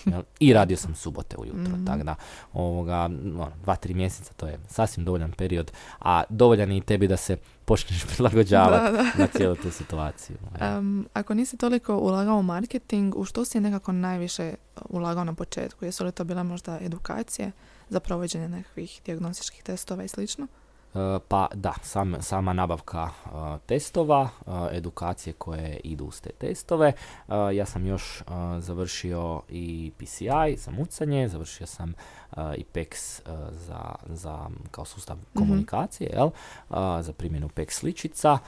I radio sam subote ujutro, Mhm. tako da ovoga, ono, dva, tri mjeseca, to je sasvim dovoljan period, a dovoljan je i tebi da se počneš prilagođavati na cijelu tu situaciju. Em, ako nisi toliko ulagao u marketing, u što si nekako najviše ulagao na početku? Jesu li to bile možda edukacije za provođenje nekakvih dijagnostičkih testova i slično? E, Pa da, sam, sama nabavka e, testova, e, edukacije koje idu uz te testove. E, ja sam još završio i PCI za mucanje, završio sam i PEX za, za kao sustav komunikacije, jel? E, za primjenu PEX sličica.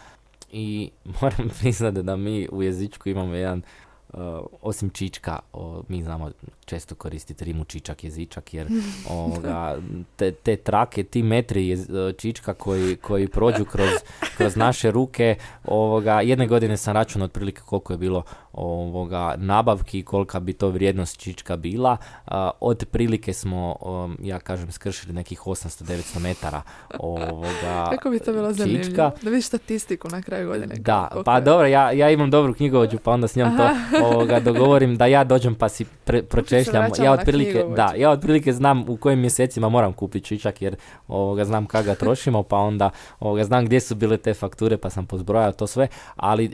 I moram priznati da mi u jezičku imamo jedan Uh, osim čička, o, mi znamo često koristiti rimu čičak jezičak jer ovoga, te, te trake, ti metri jez- čička koji, koji prođu kroz, kroz naše ruke, ovoga, jedne godine sam računao otprilike koliko je bilo ovoga, nabavki i kolika bi to vrijednost čička bila. A, od prilike smo, um, ja kažem, skršili nekih 800-900 metara ovoga, Kako bi to bilo čička. Da vidiš statistiku na kraju godine. Da, koliko pa je. dobro, ja, ja imam dobru knjigovođu, pa onda s njom to ovoga, dogovorim da ja dođem pa si pre, pročešljam. Ja otprilike, da, ja otprilike znam u kojim mjesecima moram kupiti čičak jer ovoga, znam kada ga trošimo, pa onda ovoga, znam gdje su bile te fakture, pa sam pozbrojao to sve, ali e,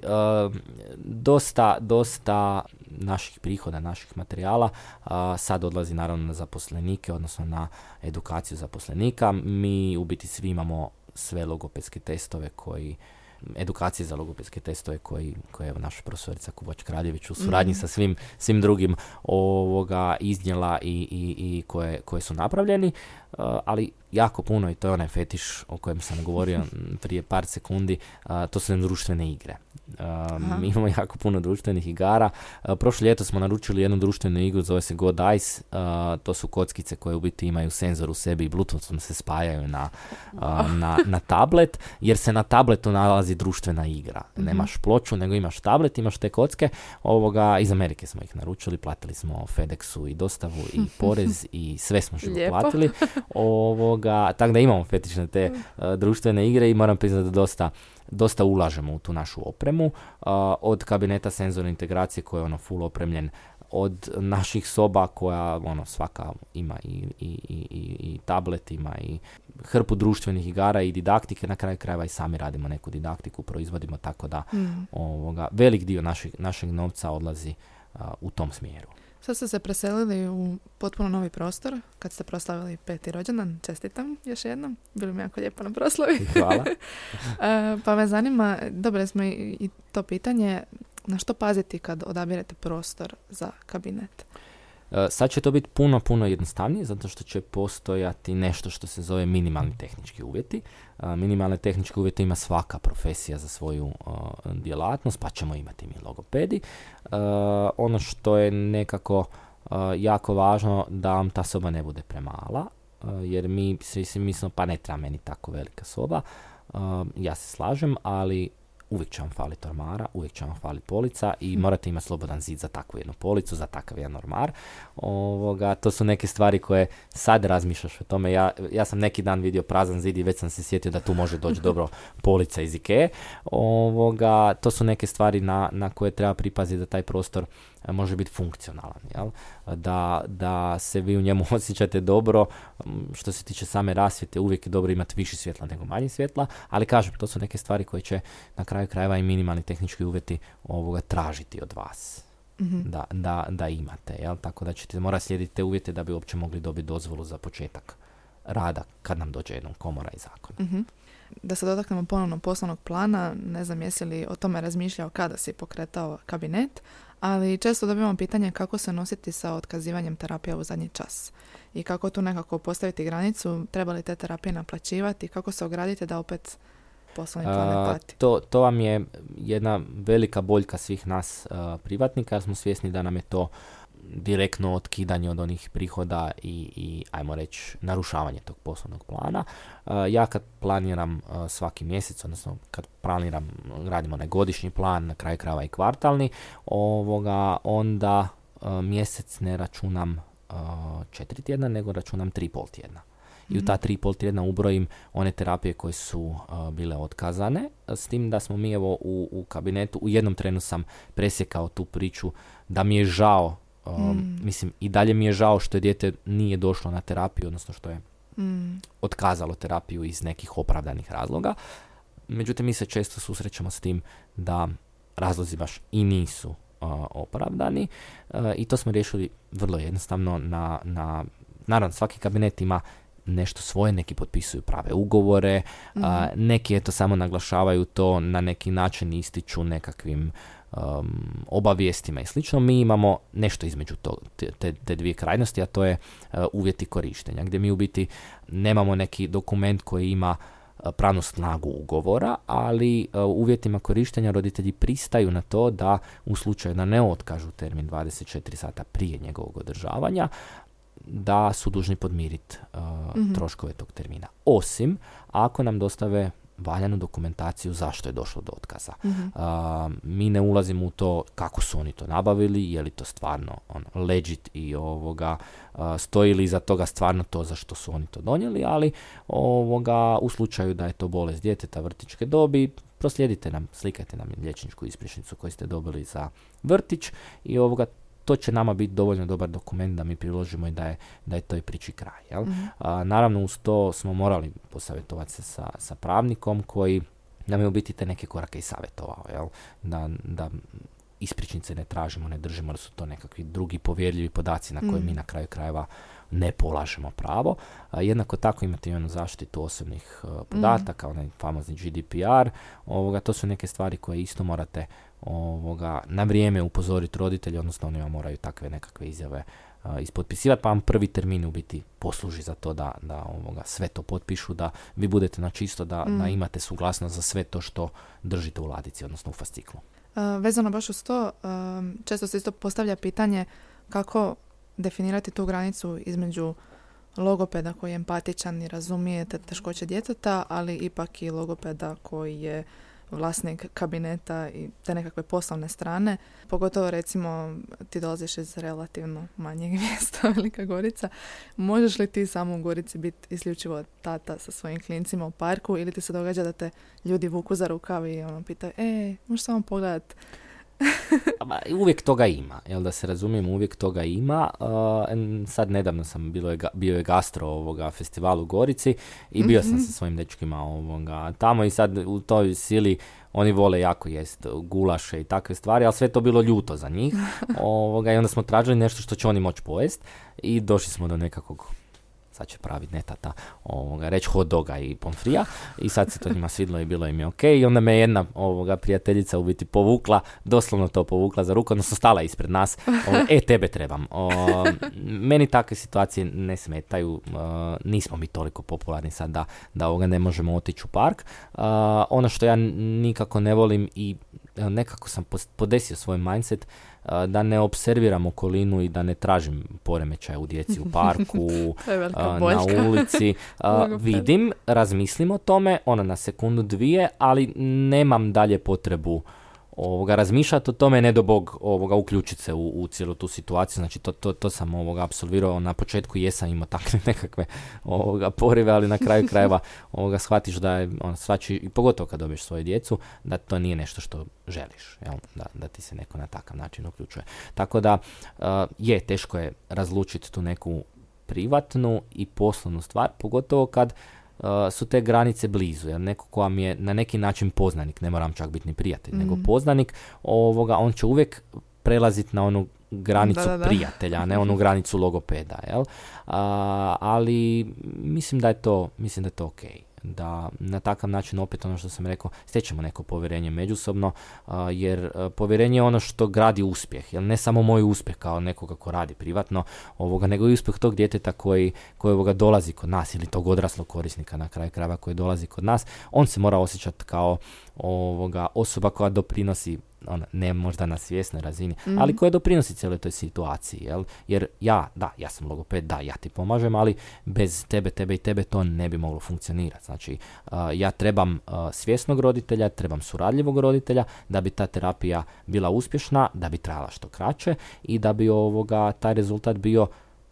dosta, dosta naših prihoda, naših materijala a, sad odlazi naravno na zaposlenike, odnosno na edukaciju zaposlenika. Mi u biti svi imamo sve logopedske testove koji edukacije za logopedske testove koji, koje je naša profesorica Kuboć Kraljević u suradnji Mhm. sa svim, svim drugim ovoga iznijela i, i, i koje, koje su napravljeni, Uh, ali jako puno i to je onaj fetiš o kojem sam govorio prije par sekundi, uh, to su društvene igre. Uh, mi imamo jako puno društvenih igara. Prošlo ljeto smo naručili jednu društvenu igru, zove se God Ice. To su kockice koje u biti imaju senzor u sebi i bluetoothom se spajaju na, na, na tablet, jer se na tabletu nalazi društvena igra. Nemaš ploču, nego imaš tablet, imaš te kocke. Ovoga, iz Amerike smo ih naručili, platili smo FedExu i dostavu i porez i sve smo živo platili. Ovoga, tako da imamo fetične te uh, društvene igre i moram priznati da dosta dosta ulažemo u tu našu opremu, uh, od kabineta senzorne integracije koji je ono full opremljen, od naših soba koja ono svaka ima i, i, i, i, tablet, ima i hrpu društvenih igara i didaktike, na kraju krajeva i sami radimo neku didaktiku, proizvodimo tako da Mm. ovoga, velik dio našeg, našeg novca odlazi uh, u tom smjeru. Sad ste se preselili u potpuno novi prostor kad ste proslavili peti rođendan. Čestitam još jednom. Bilo mi jako lijepo na proslavi. Hvala. E, pa me zanima, dobili smo i, i to pitanje, na što paziti kad odabirete prostor za kabinet? E, Sad će to biti puno, puno jednostavnije, zato što će postojati nešto što se zove minimalni tehnički uvjeti. E, Minimalne tehničke uvjete ima svaka profesija za svoju e, djelatnost, pa ćemo imati mi logopedi. Ono što je nekako jako važno da vam ta soba ne bude premala, jer mi svi mislimo pa ne treba meni tako velika soba. Ja se slažem, ali uvijek će vam faliti ormara, uvijek će vam faliti polica i morate imati slobodan zid za takvu jednu policu, za takav jedan ormar. Ovoga, to su neke stvari koje sad razmišljaš o tome. Ja, ja sam neki dan vidio prazan zid i već sam se sjetio da tu može doći dobro polica iz Ikea. Ovoga, to su neke stvari na, na koje treba pripaziti da taj prostor može biti funkcionalan. Jel? Da, da se vi u njemu osjećate dobro. Što se tiče same rasvjete, uvijek je dobro imati više svjetla nego manje svjetla, ali kažem, to su neke stvari koje će na kraju krajeva i minimalni tehnički uvjeti ovoga tražiti od vas Mhm. da, da, da imate, jel? Tako da ćete morati slijediti te uvjete da bi uopće mogli dobiti dozvolu za početak rada kad nam dođe jednom komora i zakon. Mhm. Da se dotaknemo ponovno poslovnog plana, ne znam jesi li o tome razmišljao kada si pokretao kabinet, ali često dobivamo pitanje kako se nositi sa otkazivanjem terapija u zadnji čas i kako tu nekako postaviti granicu, treba li te terapije naplaćivati, kako se ograditi da opet poslovni plan ne A, pati. to, to vam je jedna velika boljka svih nas a, privatnika, jer smo svjesni da nam je to direktno otkidanje od onih prihoda i, i ajmo reći, narušavanje tog poslovnog plana. A, ja kad planiram a, svaki mjesec, odnosno kad planiram, radimo onaj godišnji plan, na kraju krajeva i kvartalni, ovoga, onda a, mjesec ne računam četiri tjedna, nego računam tri pol tjedna. i u ta tri i pol tjedna ubrojim one terapije koje su bile otkazane, s tim da smo mi evo u, u kabinetu, u jednom trenu sam presjekao tu priču da mi je žao, mm. mislim i dalje mi je žao što je dijete nije došlo na terapiju, odnosno što je mm. otkazalo terapiju iz nekih opravdanih razloga. Međutim, mi se često susrećemo s tim da razlozi baš i nisu opravdani i to smo riješili vrlo jednostavno na, na naravno svaki kabinet ima nešto svoje, neki potpisuju prave ugovore, mm neki eto samo naglašavaju to na neki način ističu nekakvim um, obavijestima i slično. Mi imamo nešto između to, te, te dvije krajnosti, a to je uh, uvjeti korištenja, gdje mi u biti nemamo neki dokument koji ima pravnu snagu ugovora, ali u uvjetima korištenja roditelji pristaju na to da u slučaju da ne otkažu termin 24 sata prije njegovog održavanja, da su dužni podmiriti uh, troškove tog termina. Osim ako nam dostave valjanu dokumentaciju zašto je došlo do otkaza. Mhm. mi ne ulazimo u to kako su oni to nabavili, je li to stvarno on, legit i ovoga, stoji li iza toga stvarno to za što su oni to donijeli, ali ovoga, u slučaju da je to bolest djeteta vrtičke dobi, proslijedite nam, slikajte nam liječničku ispričnicu koju ste dobili za vrtić i ovoga to će nama biti dovoljno dobar dokument da mi priložimo i da je, da je toj priči kraj. Jel? Mhm. A, naravno, uz to smo morali posavjetovati se sa, sa pravnikom koji nam je u biti te neke korake i savjetovao. Jel? Da, da ispričnice ne tražimo, ne držimo, da su to nekakvi drugi povjerljivi podaci na koje mi mhm. na kraju krajeva ne polažemo pravo. A, jednako tako imate i onu zaštitu osobnih uh, podataka, mm. onaj famozni GDPR. Ovoga, to su neke stvari koje isto morate ovoga, na vrijeme upozoriti roditelji, odnosno oni vam moraju takve nekakve izjave uh, ispotpisivati, pa vam prvi termin u biti posluži za to da, da ovoga, sve to potpišu, da vi budete na čisto, da, da mm. imate suglasnost za sve to što držite u ladici, odnosno u fasciklu. Uh, vezano baš uz to, često se isto postavlja pitanje kako definirati tu granicu između logopeda koji je empatičan i razumije te teškoće djeteta, ali ipak i logopeda koji je vlasnik kabineta i te nekakve poslovne strane. Pogotovo recimo ti dolaziš iz relativno manjeg mjesta, Velika Gorica. Možeš li ti samo u Gorici biti isključivo tata sa svojim klincima u parku ili ti se događa da te ljudi vuku za rukav i ono pitaju, e, možeš samo pogledat uvijek toga ima, jel da se razumijem, uvijek toga ima. Uh, sad nedavno sam bilo je, bio je gastro ovoga festivalu u Gorici i bio sam mhm. sa svojim dečkima ovoga tamo i sad u toj sili oni vole jako jest gulaše i takve stvari, ali sve to bilo ljuto za njih. Ovoga, I onda smo tražili nešto što će oni moći pojest i došli smo do nekakvog sad će pravi netata ovoga, reći hot doga i pomfrija i sad se to njima svidlo i bilo im je ok i onda me jedna ovoga prijateljica u biti povukla, doslovno to povukla za ruku, odnosno stala ispred nas, e tebe trebam. O, meni takve situacije ne smetaju, nismo mi toliko popularni sad da, da ovoga ne možemo otići u park. ono što ja nikako ne volim i nekako sam podesio svoj mindset da ne observiram okolinu i da ne tražim poremećaj u djeci u parku, na ulici. vidim, razmislim o tome, ona na sekundu dvije, ali nemam dalje potrebu ovoga, razmišljati o tome, ne do bog ovoga, uključiti se u, u cijelu tu situaciju. Znači, to, to, to sam ovoga, apsolvirao na početku, jesam imao takve nekakve ovoga, porive, ali na kraju krajeva ovoga, shvatiš da je, on, svači, i pogotovo kad dobiješ svoju djecu, da to nije nešto što želiš, jel? Da, da ti se neko na takav način uključuje. Tako da, uh, je, teško je razlučiti tu neku privatnu i poslovnu stvar, pogotovo kad Uh, su te granice blizu, jer neko ko vam je na neki način poznanik, ne moram čak biti ni prijatelj, nego mm. poznanik, ovoga, on će uvijek prelaziti na onu granicu prijatelja, a ne onu granicu logopeda, jel? ali mislim da je to, mislim da je to ok da na takav način opet ono što sam rekao stečemo neko povjerenje međusobno jer povjerenje je ono što gradi uspjeh jer ne samo moj uspjeh kao nekoga ko radi privatno ovoga nego i uspjeh tog djeteta koji, koji ovoga dolazi kod nas ili tog odraslog korisnika na kraju krajeva koji dolazi kod nas. On se mora osjećati kao ovoga osoba koja doprinosi ona, ne možda na svjesnoj razini, mm. ali koja doprinosi cijeloj toj situaciji, jel? Jer ja, da, ja sam logoped, da, ja ti pomažem, ali bez tebe, tebe i tebe to ne bi moglo funkcionirati. Znači, ja trebam svjesnog roditelja, trebam suradljivog roditelja da bi ta terapija bila uspješna, da bi trajala što kraće i da bi ovoga taj rezultat bio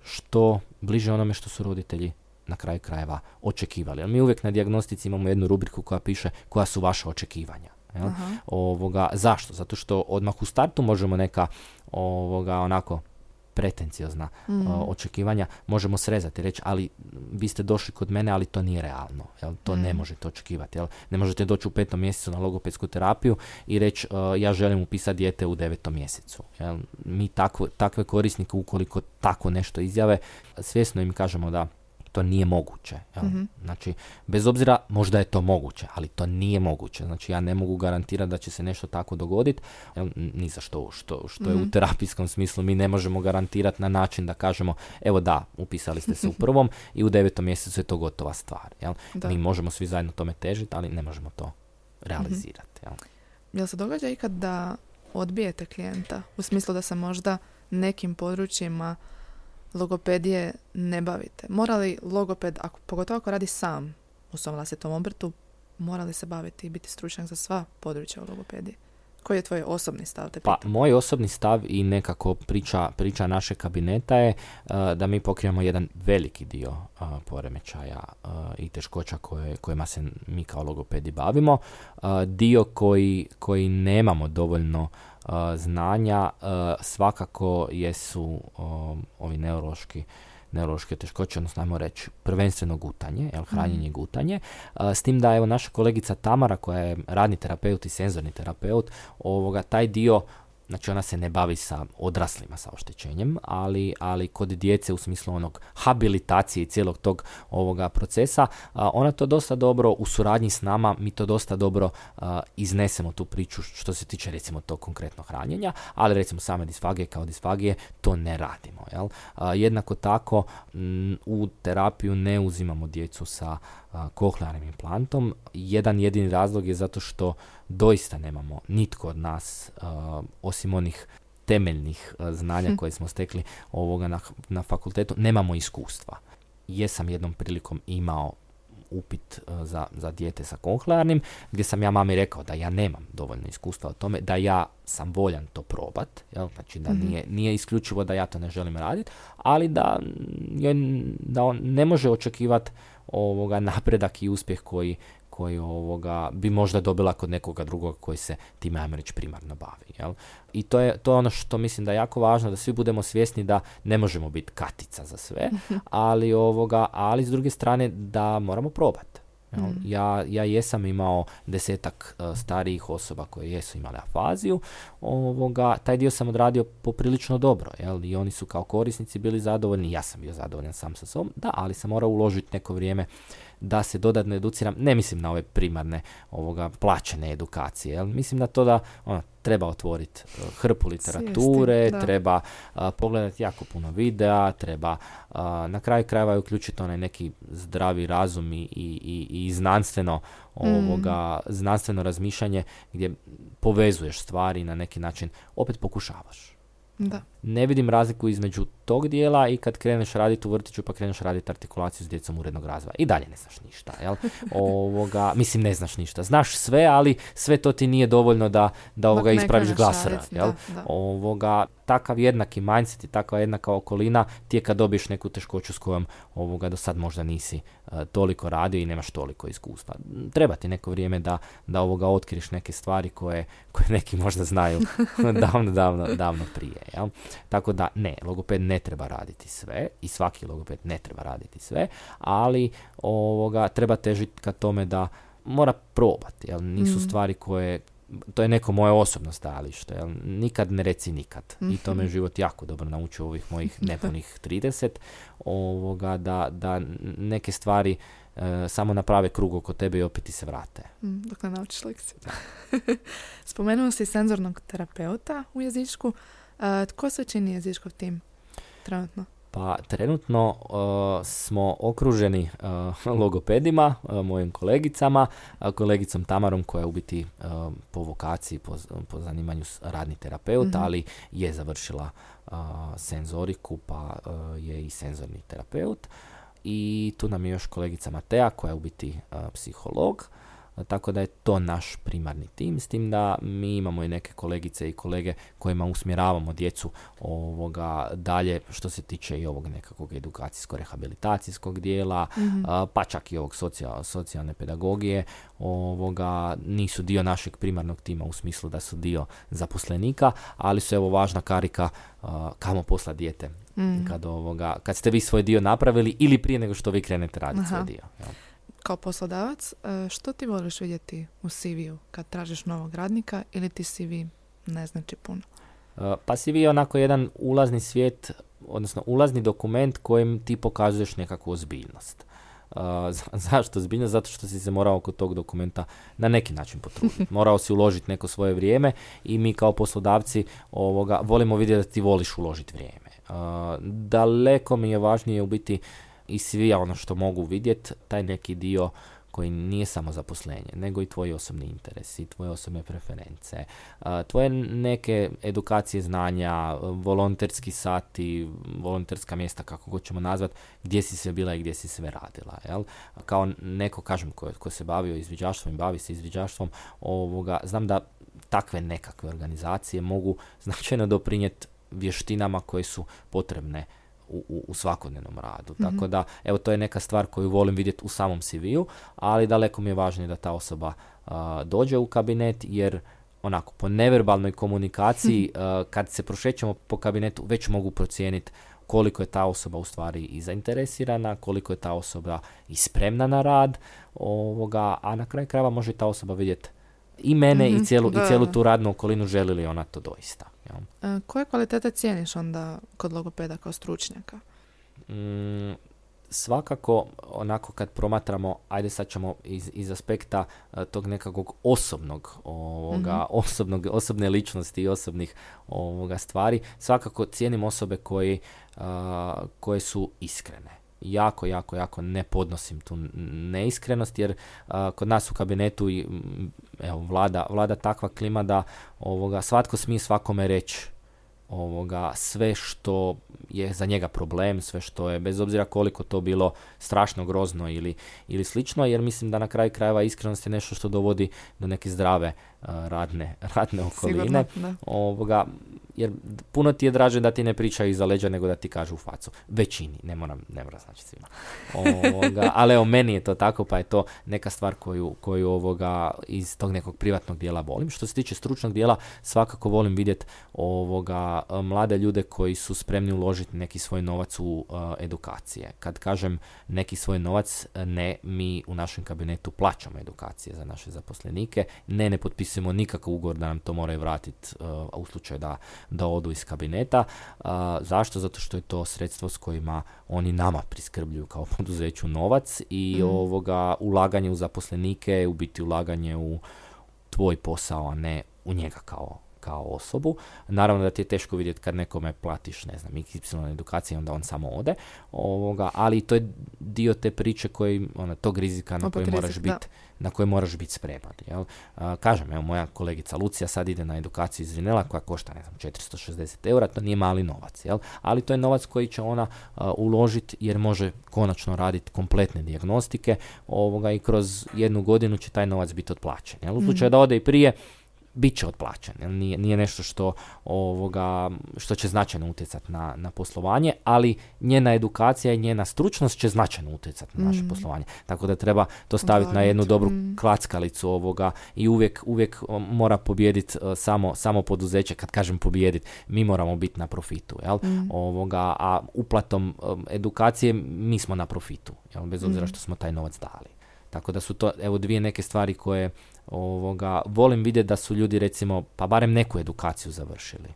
što bliže onome što su roditelji na kraju krajeva očekivali. Ali mi uvijek na dijagnostici imamo jednu rubriku koja piše koja su vaša očekivanja. Jel? Ovoga, zašto? Zato što odmah u startu možemo neka ovoga, onako pretenciozna mm. očekivanja možemo srezati reći ali vi ste došli kod mene ali to nije realno jel? to ne mm. možete očekivati jel? ne možete doći u petom mjesecu na logopedsku terapiju i reći ja želim upisati dijete u devetom mjesecu jel? mi takve, takve korisnike ukoliko tako nešto izjave svjesno im kažemo da to nije moguće. Mhm. Znači, bez obzira, možda je to moguće, ali to nije moguće. Znači, ja ne mogu garantirati da će se nešto tako dogoditi, ni za što, što, što je u mhm. terapijskom smislu. Mi ne možemo garantirati na način da kažemo, evo da, upisali ste se u prvom i u devetom mjesecu je to gotova stvar. Jel? Mi možemo svi zajedno tome težiti, ali ne možemo to realizirati. Jel? Jel se događa ikad da odbijete klijenta? U smislu da se možda nekim područjima logopedije ne bavite? Mora li logoped, ako, pogotovo ako radi sam u svom vlastitom obrtu, mora li se baviti i biti stručnjak za sva područja u logopediji? Koji je tvoj osobni stav? Te pa, moj osobni stav i nekako priča, priča naše kabineta je uh, da mi pokrijemo jedan veliki dio uh, poremećaja uh, i teškoća koje, kojima se mi kao logopedi bavimo. Dio koji, koji nemamo dovoljno znanja svakako jesu ovi neurološki neurološke teškoće, odnosno ajmo reći prvenstveno gutanje, jel, hranjenje mm. gutanje. s tim da evo naša kolegica Tamara koja je radni terapeut i senzorni terapeut, ovoga, taj dio Znači ona se ne bavi sa odraslima sa oštećenjem, ali, ali kod djece u smislu onog habilitacije i cijelog tog ovoga procesa, ona to dosta dobro u suradnji s nama, mi to dosta dobro iznesemo tu priču što se tiče recimo tog konkretno hranjenja, ali recimo same disfagije kao disfagije to ne radimo. Jel? jednako tako u terapiju ne uzimamo djecu sa kohlearnim implantom. Jedan jedini razlog je zato što doista nemamo nitko od nas, osim onih temeljnih znanja hm. koje smo stekli ovoga na, na fakultetu, nemamo iskustva. Jesam jednom prilikom imao upit za, za dijete sa kohlearnim, gdje sam ja mami rekao da ja nemam dovoljno iskustva o tome, da ja sam voljan to probat, jel? znači da mhm. nije, nije isključivo da ja to ne želim raditi, ali da, da on ne može očekivati ovoga napredak i uspjeh koji, koji ovoga bi možda dobila kod nekoga drugoga koji se time ajmo reći primarno bavi. Jel? I to je, to je ono što mislim da je jako važno da svi budemo svjesni da ne možemo biti katica za sve, ali ovoga, ali s druge strane da moramo probati. Mm. Ja, ja jesam imao desetak uh, starijih osoba koje jesu imale afaziju, ovoga, taj dio sam odradio poprilično dobro, jel? i oni su kao korisnici bili zadovoljni, ja sam bio zadovoljan sam sa sobom, da, ali sam morao uložiti neko vrijeme da se dodatno educiram, ne mislim na ove primarne ovoga plaćene edukacije, jel? mislim na to da ono, treba otvoriti e, hrpu literature, treba pogledati jako puno videa, treba na kraju krajeva uključiti onaj neki zdravi razum i, i, i znanstveno ovoga, mm. znanstveno razmišljanje gdje povezuješ stvari na neki način, opet pokušavaš. Da. Ne vidim razliku između tog dijela i kad kreneš raditi u vrtiću pa kreneš raditi artikulaciju s djecom urednog razvoja. I dalje ne znaš ništa, jel? Ovoga, mislim ne znaš ništa. Znaš sve, ali sve to ti nije dovoljno da, da ovoga ispraviš glasera, jel? Ovoga, takav jednaki mindset i takva jednaka okolina ti je kad dobiješ neku teškoću s kojom ovoga do sad možda nisi toliko radio i nemaš toliko iskustva. Treba ti neko vrijeme da, da ovoga otkriš neke stvari koje, koje neki možda znaju davno, davno, davno prije. Jel? Tako da ne, logoped ne treba raditi sve i svaki logoped ne treba raditi sve, ali ovoga treba težiti ka tome da mora probati, jel? nisu mm. stvari koje to je neko moje osobno stajalište. Jel? Nikad ne reci nikad. I to me mhm. život jako dobro naučio ovih mojih nepunih 30. Ovoga, da, da neke stvari e, samo naprave krug oko tebe i opet ti se vrate. Mm, dok ne naučiš lekciju. Spomenuo si senzornog terapeuta u jezičku. E, tko se čini jezičkov tim trenutno? Pa trenutno uh, smo okruženi uh, logopedima, uh, mojim kolegicama, kolegicom Tamarom koja je u biti po vokaciji, po, po zanimanju radni terapeut, mhm. ali je završila senzoriku pa je i senzorni terapeut. I tu nam je još kolegica Matea koja je u biti psiholog tako da je to naš primarni tim, s tim da mi imamo i neke kolegice i kolege kojima usmjeravamo djecu ovoga dalje što se tiče i ovog nekakvog edukacijsko-rehabilitacijskog dijela, mhm. pa čak i ovog socijal, socijalne pedagogije, ovoga nisu dio našeg primarnog tima u smislu da su dio zaposlenika, ali su evo važna karika kamo posla dijete mm. kad, ovoga, kad ste vi svoj dio napravili ili prije nego što vi krenete raditi svoj dio. Kao poslodavac, e, što ti voliš vidjeti u CV-u kad tražiš novog radnika ili ti CV ne znači puno? E, pa CV je onako jedan ulazni svijet, odnosno ulazni dokument kojim ti pokazuješ nekakvu ozbiljnost. Uh, zašto zbiljno? Zato što si se morao oko tog dokumenta na neki način potruditi. Morao si uložiti neko svoje vrijeme i mi kao poslodavci ovoga, volimo vidjeti da ti voliš uložiti vrijeme. Uh, daleko mi je važnije u biti i svi ono što mogu vidjeti, taj neki dio koji nije samo zaposlenje, nego i tvoji osobni interesi, tvoje osobne preference, tvoje neke edukacije znanja, volonterski sati, volonterska mjesta, kako god ćemo nazvat, gdje si sve bila i gdje si sve radila. Jel? Kao neko, kažem, ko, ko se bavio izviđaštvom i bavi se izviđaštvom, ovoga, znam da takve nekakve organizacije mogu značajno doprinijeti vještinama koje su potrebne u, u, svakodnevnom radu. mm Tako da, evo, to je neka stvar koju volim vidjeti u samom CV-u, ali daleko mi je važnije da ta osoba dođe u kabinet, jer onako, po neverbalnoj komunikaciji, kad se prošećemo po kabinetu, već mogu procijeniti koliko je ta osoba u stvari i zainteresirana, koliko je ta osoba i spremna na rad, ovoga, a na kraju krajeva može ta osoba vidjeti i mene i, mhm, cijelu, i cijelu tu radnu okolinu želi li ona to doista. Ja. E, koje kvalitete cijeniš onda kod logopeda kao stručnjaka? Mm, svakako onako kad promatramo, ajde sad ćemo iz, iz aspekta uh, tog nekakvog osobnog, ovoga, mm osobnog, osobne ličnosti i osobnih ovoga stvari, svakako cijenim osobe koji, uh, koje su iskrene jako, jako, jako ne podnosim tu neiskrenost jer kod nas u kabinetu i, evo, vlada, vlada takva klima da ovoga, svatko smije svakome reći ovoga, sve što je za njega problem, sve što je, bez obzira koliko to bilo strašno grozno ili, ili slično, jer mislim da na kraju krajeva iskrenost je nešto što dovodi do neke zdrave radne, radne okoline. ovoga, jer puno ti je draže da ti ne pričaju iza leđa nego da ti kažu u facu. Većini, ne moram, ne mora znači svima. Ovoga, ali evo, meni je to tako, pa je to neka stvar koju, koju ovoga iz tog nekog privatnog dijela volim. Što se tiče stručnog dijela, svakako volim vidjeti ovoga mlade ljude koji su spremni uložiti neki svoj novac u edukacije. Kad kažem neki svoj novac, ne mi u našem kabinetu plaćamo edukacije za naše zaposlenike, ne ne potpisujemo nikakav ugovor da nam to moraju vratiti u slučaju da da odu iz kabineta. zašto? Zato što je to sredstvo s kojima oni nama priskrbljuju kao poduzeću novac i mm. ovoga ulaganje u zaposlenike u biti ulaganje u tvoj posao, a ne u njega kao kao osobu. Naravno da ti je teško vidjeti kad nekome platiš, ne znam, XY edukacije, onda on samo ode. Ovoga, ali to je dio te priče koji, ona, tog rizika na koji moraš biti na koje moraš biti spreman. Jel? kažem, evo, moja kolegica Lucija sad ide na edukaciju iz Vinela koja košta, ne znam, 460 eura, to nije mali novac, jel? ali to je novac koji će ona uložiti jer može konačno raditi kompletne dijagnostike ovoga, i kroz jednu godinu će taj novac biti otplaćen. Jel? U slučaju mm. da ode i prije, bit će otplaćen. Nije, nije nešto što, ovoga, što će značajno utjecati na, na poslovanje, ali njena edukacija i njena stručnost će značajno utjecati na naše mm. poslovanje. Tako da treba to staviti na jednu dobru mm. klackalicu ovoga i uvijek, uvijek mora pobijediti e, samo, samo poduzeće. Kad kažem pobijediti, mi moramo biti na profitu. Jel? Mm. Ovoga, a uplatom edukacije mi smo na profitu. Jel? Bez obzira što smo taj novac dali. Tako da su to evo dvije neke stvari koje ovoga, volim vidjeti da su ljudi recimo, pa barem neku edukaciju završili.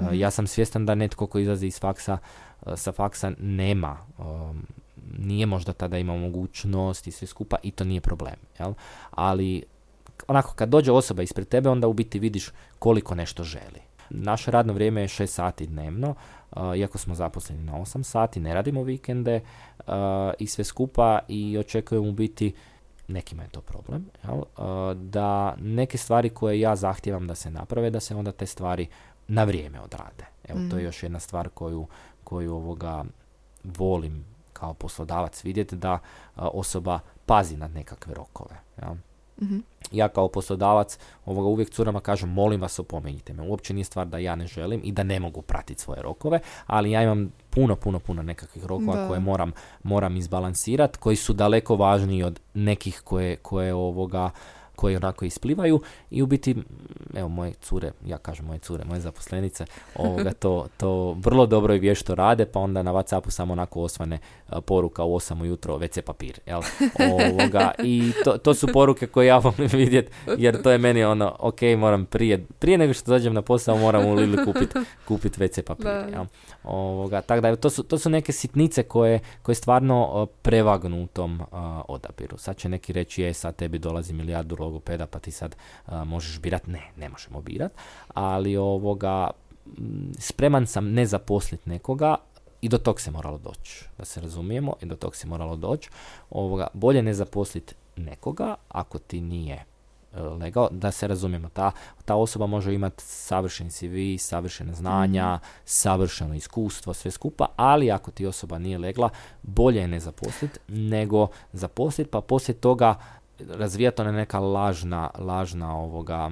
Mhm. ja sam svjestan da netko ko izlazi iz faksa, e, sa faksa nema, um, nije možda tada ima mogućnost i sve skupa i to nije problem. Jel? Ali onako kad dođe osoba ispred tebe onda u biti vidiš koliko nešto želi. Naše radno vrijeme je 6 sati dnevno, uh, iako smo zaposleni na 8 sati, ne radimo vikende uh, i sve skupa i očekujemo u biti nekima je to problem, jel? da neke stvari koje ja zahtijevam da se naprave, da se onda te stvari na vrijeme odrade. Evo, to je mm. još jedna stvar koju, koju ovoga volim kao poslodavac vidjeti, da osoba pazi na nekakve rokove. Jel? Mhm. Ja kao poslodavac ovoga uvijek curama kažem molim vas opomenite me. Uopće nije stvar da ja ne želim i da ne mogu pratiti svoje rokove, ali ja imam puno, puno, puno nekakvih rokova Da. koje moram, moram izbalansirati, koji su daleko važniji od nekih koje, koje ovoga koji onako isplivaju i u biti, evo moje cure, ja kažem moje cure, moje zaposlenice, ovoga to, to vrlo dobro i vješto rade, pa onda na Whatsappu samo onako osvane a, poruka u 8 ujutro, WC papir, jel? Ovoga, I to, to su poruke koje ja volim vidjeti, jer to je meni ono, ok, moram prije, prije nego što dođem na posao, moram u Lidlu kupiti kupit WC papir, Da. jel? Ovoga, tako da to su, to su neke sitnice koje, koje stvarno a, prevagnu u tom a, odabiru. Sad će neki reći, je, sad tebi dolazi milijardu logopeda, pa ti sad a, možeš birat. Ne, ne možemo birat. Ali ovoga, spreman sam ne zaposliti nekoga i do tog se moralo doći, da se razumijemo, i do tog se moralo doći. Ovoga, bolje ne zaposliti nekoga ako ti nije e, legal, da se razumijemo, ta, ta osoba može imati savršen CV, savršene znanja, savršeno iskustvo, sve skupa, ali ako ti osoba nije legla, bolje je ne zaposliti nego zaposliti, pa poslije toga razvijati ona neka lažna, lažna ovoga,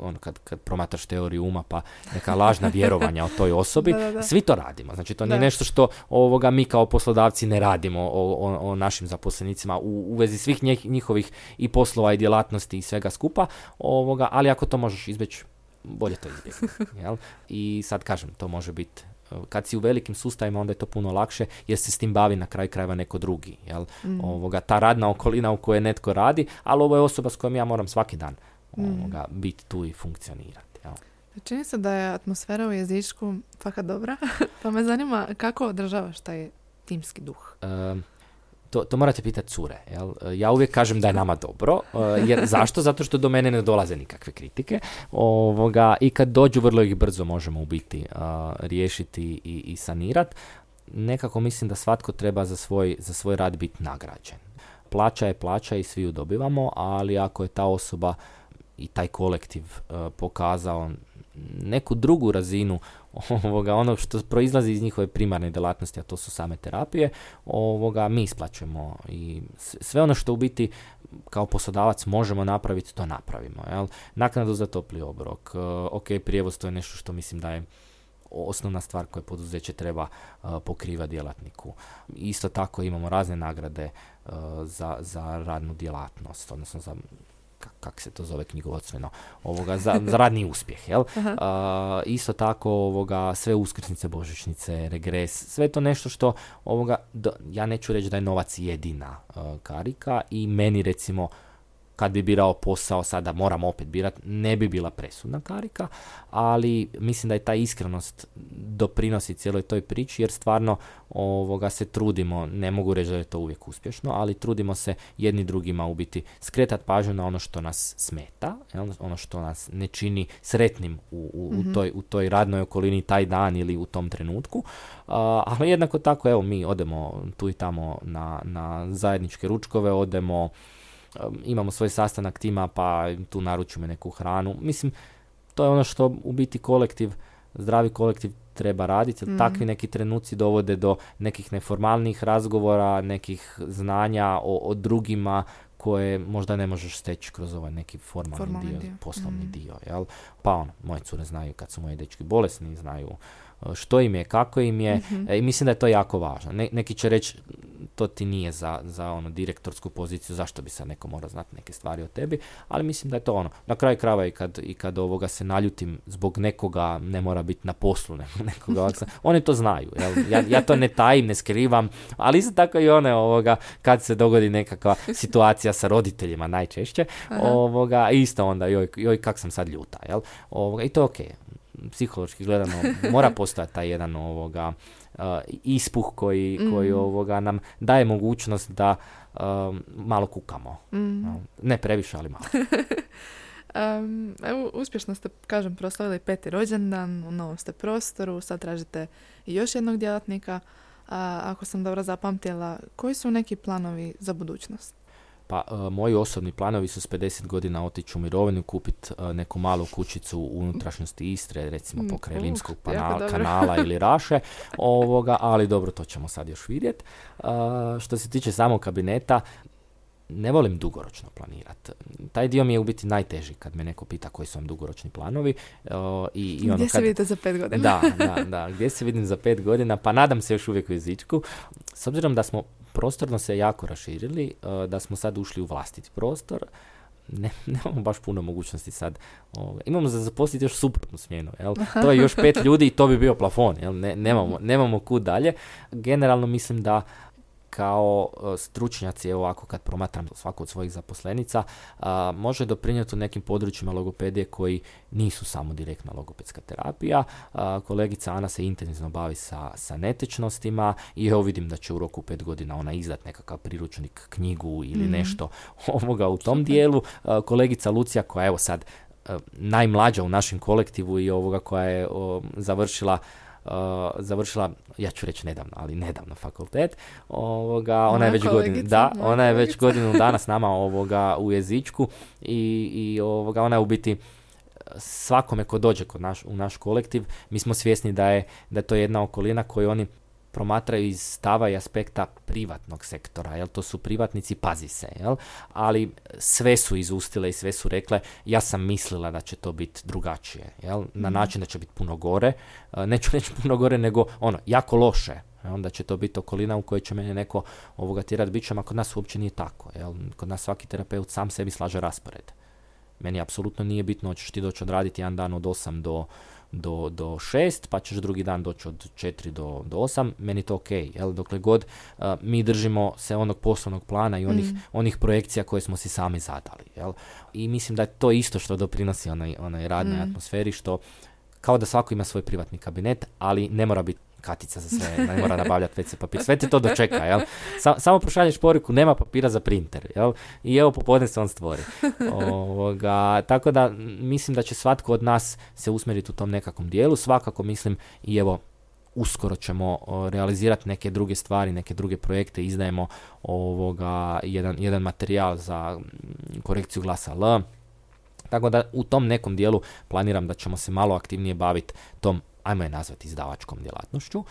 ono kad, kad promatraš teoriju uma, pa neka lažna vjerovanja o toj osobi, Da, da, da. svi to radimo. Znači to nije nešto što ovoga mi kao poslodavci ne radimo o, o, o našim zaposlenicima u, u vezi svih njih- njihovih i poslova i djelatnosti i svega skupa, ovoga, ali ako to možeš izbjeći, bolje to jel? I sad kažem, to može biti kad si u velikim sustavima onda je to puno lakše jer se s tim bavi na kraju krajeva neko drugi. Jel? Mm. Ovoga, ta radna okolina u kojoj netko radi, ali ovo je osoba s kojom ja moram svaki dan Mm. ovoga, biti tu i funkcionirati. Jel? Čini se da je atmosfera u jezičku fakat dobra, pa me zanima kako održavaš taj timski duh. Um, to, to morate pitati cure. Jel? Ja uvijek kažem da je nama dobro. e, Jer, zašto? Zato što do mene ne dolaze nikakve kritike. Ovoga, I kad dođu, vrlo ih brzo možemo u biti riješiti i, i sanirati. Nekako mislim da svatko treba za svoj, za svoj rad biti nagrađen. Plaća je plaća i svi ju dobivamo, ali ako je ta osoba i taj kolektiv e, pokazao neku drugu razinu ovoga, ono što proizlazi iz njihove primarne djelatnosti, a to su same terapije, ovoga, mi isplaćujemo i sve ono što u biti kao poslodavac možemo napraviti, to napravimo. Jel? Naknadu za topli obrok, e, ok, prijevoz, to je nešto što mislim da je osnovna stvar koje poduzeće treba uh, pokriva djelatniku. Isto tako imamo razne nagrade uh, za, za radnu djelatnost, odnosno za kak se to zove knjigovodstveno, ovoga, za, za radni uspjeh, jel? Uh, isto tako ovoga, sve uskrsnice, božićnice, regres, sve to nešto što ovoga, do- ja neću reći da je novac jedina uh, karika i meni recimo kad bi birao posao sada moram opet birat, ne bi bila presudna karika, ali mislim da je ta iskrenost doprinosi cijeloj toj priči jer stvarno ovoga se trudimo, ne mogu reći da je to uvijek uspješno, ali trudimo se jedni drugima u biti skretat pažnju na ono što nas smeta, ono što nas ne čini sretnim u, u, u toj, u toj radnoj okolini taj dan ili u tom trenutku, A, ali jednako tako evo mi odemo tu i tamo na, na zajedničke ručkove, odemo um, imamo svoj sastanak tima pa tu naručimo neku hranu. Mislim, to je ono što u biti kolektiv, zdravi kolektiv treba raditi. Mm. Takvi neki trenuci dovode do nekih neformalnih razgovora, nekih znanja o, o drugima koje možda ne možeš steći kroz ovaj neki formalni, Formalni dio, dio. poslovni Mm. dio. Jel? Pa ono, moje cure znaju kad su moji dečki bolesni, znaju uh, što im je, kako im je Mhm. E, I mislim da je to jako važno. Ne, neki će reći to ti nije za, za ono direktorsku poziciju, zašto bi sad neko morao znati neke stvari o tebi, ali mislim da je to ono. Na kraju krajeva i kad, i kad ovoga se naljutim zbog nekoga, ne mora biti na poslu, nekoga, ovak sa- oni to znaju. Jel? Ja, ja to ne tajim, ne skrivam, ali isto tako i one ovoga, kad se dogodi nekakva situacija sa roditeljima najčešće, Aha. ovoga, isto onda, joj, joj kak sam sad ljuta, jel? Ovoga, I to je okej psihološki gledano mora postojati taj jedan ovoga uh, ispuh koji, koji Mhm. ovoga nam daje mogućnost da um, malo kukamo. Mm. Ne previše, ali malo. Em, evo, uspješno ste, kažem, proslavili peti rođendan, u novom ste prostoru, sad tražite i još jednog djelatnika. A, ako sam dobro zapamtila, koji su neki planovi za budućnost? Pa uh, moji osobni planovi su s 50 godina otići u mirovinu, kupiti neku malu kućicu u unutrašnjosti Istre, recimo Mm, pokraj uh, Limskog jako kanala, ili Raše, ovoga, ali dobro, to ćemo sad još vidjeti. Uh, što se tiče samog kabineta, ne volim dugoročno planirati. Taj dio mi je u biti najteži kad me neko pita koji su vam dugoročni planovi. i, i ono gdje se vidite za pet godina? da, da, da, gdje se vidim za pet godina, pa nadam se još uvijek u jezičku. S obzirom da smo prostorno se jako raširili, da smo sad ušli u vlastiti prostor, ne, nemamo baš puno mogućnosti sad. Ovaj, imamo za zaposliti još suprotnu smjenu. Jel? To je još pet ljudi i to bi bio plafon. Jel? Ne, nemamo, nemamo kud dalje. Generalno mislim da kao e, stručnjaci, evo ovako kad promatram svaku od svojih zaposlenica, može doprinijeti u nekim područjima logopedije koji nisu samo direktna logopedska terapija. kolegica Ana se intenzivno bavi sa, sa netečnostima i evo vidim da će u roku pet godina ona izdat nekakav priručnik, knjigu ili mhm. nešto ovoga u tom dijelu. kolegica Lucija koja evo sad e, najmlađa u našem kolektivu i ovoga koja je završila uh, završila, ja ću reći nedavno, ali nedavno fakultet. Ovoga, ona je već godinu, da, ona je već godinu dana s nama ovoga u jezičku i, i ovoga, ona je u biti svakome ko dođe kod naš, u naš kolektiv, mi smo svjesni da je, da je to jedna okolina koju oni promatraju iz stava i aspekta privatnog sektora, jel to su privatnici, pazi se, jel? ali sve su izustile i sve su rekle, ja sam mislila da će to biti drugačije, jel? na mhm. način da će biti puno gore, e, neću reći puno gore, nego ono, jako loše, onda će to biti okolina u kojoj će mene neko ovoga tjerat bićem, a kod nas uopće nije tako, jel? kod nas svaki terapeut sam sebi slaže raspored. Meni apsolutno nije bitno, hoćeš ti doći odraditi jedan dan od 8 do do, do 6, pa ćeš drugi dan doći od 4 do, do 8, meni to ok, jel, dokle god mi držimo se onog poslovnog plana i onih, mm. onih projekcija koje smo si sami zadali, jel, i mislim da je to isto što doprinosi onaj, onaj radnoj mm. atmosferi, što kao da svako ima svoj privatni kabinet, ali ne mora biti katica za sve, ne mora nabavljati WC papir, sve ti to dočeka, jel? samo pošalješ poruku, nema papira za printer, jel? I evo popodne se on stvori. Ovoga, tako da mislim da će svatko od nas se usmjeriti u tom nekakvom dijelu, svakako mislim i evo uskoro ćemo realizirati neke druge stvari, neke druge projekte, izdajemo ovoga jedan, jedan materijal za korekciju glasa L, tako da u tom nekom dijelu planiram da ćemo se malo aktivnije baviti tom ajmo je nazvati izdavačkom djelatnošću. Uh,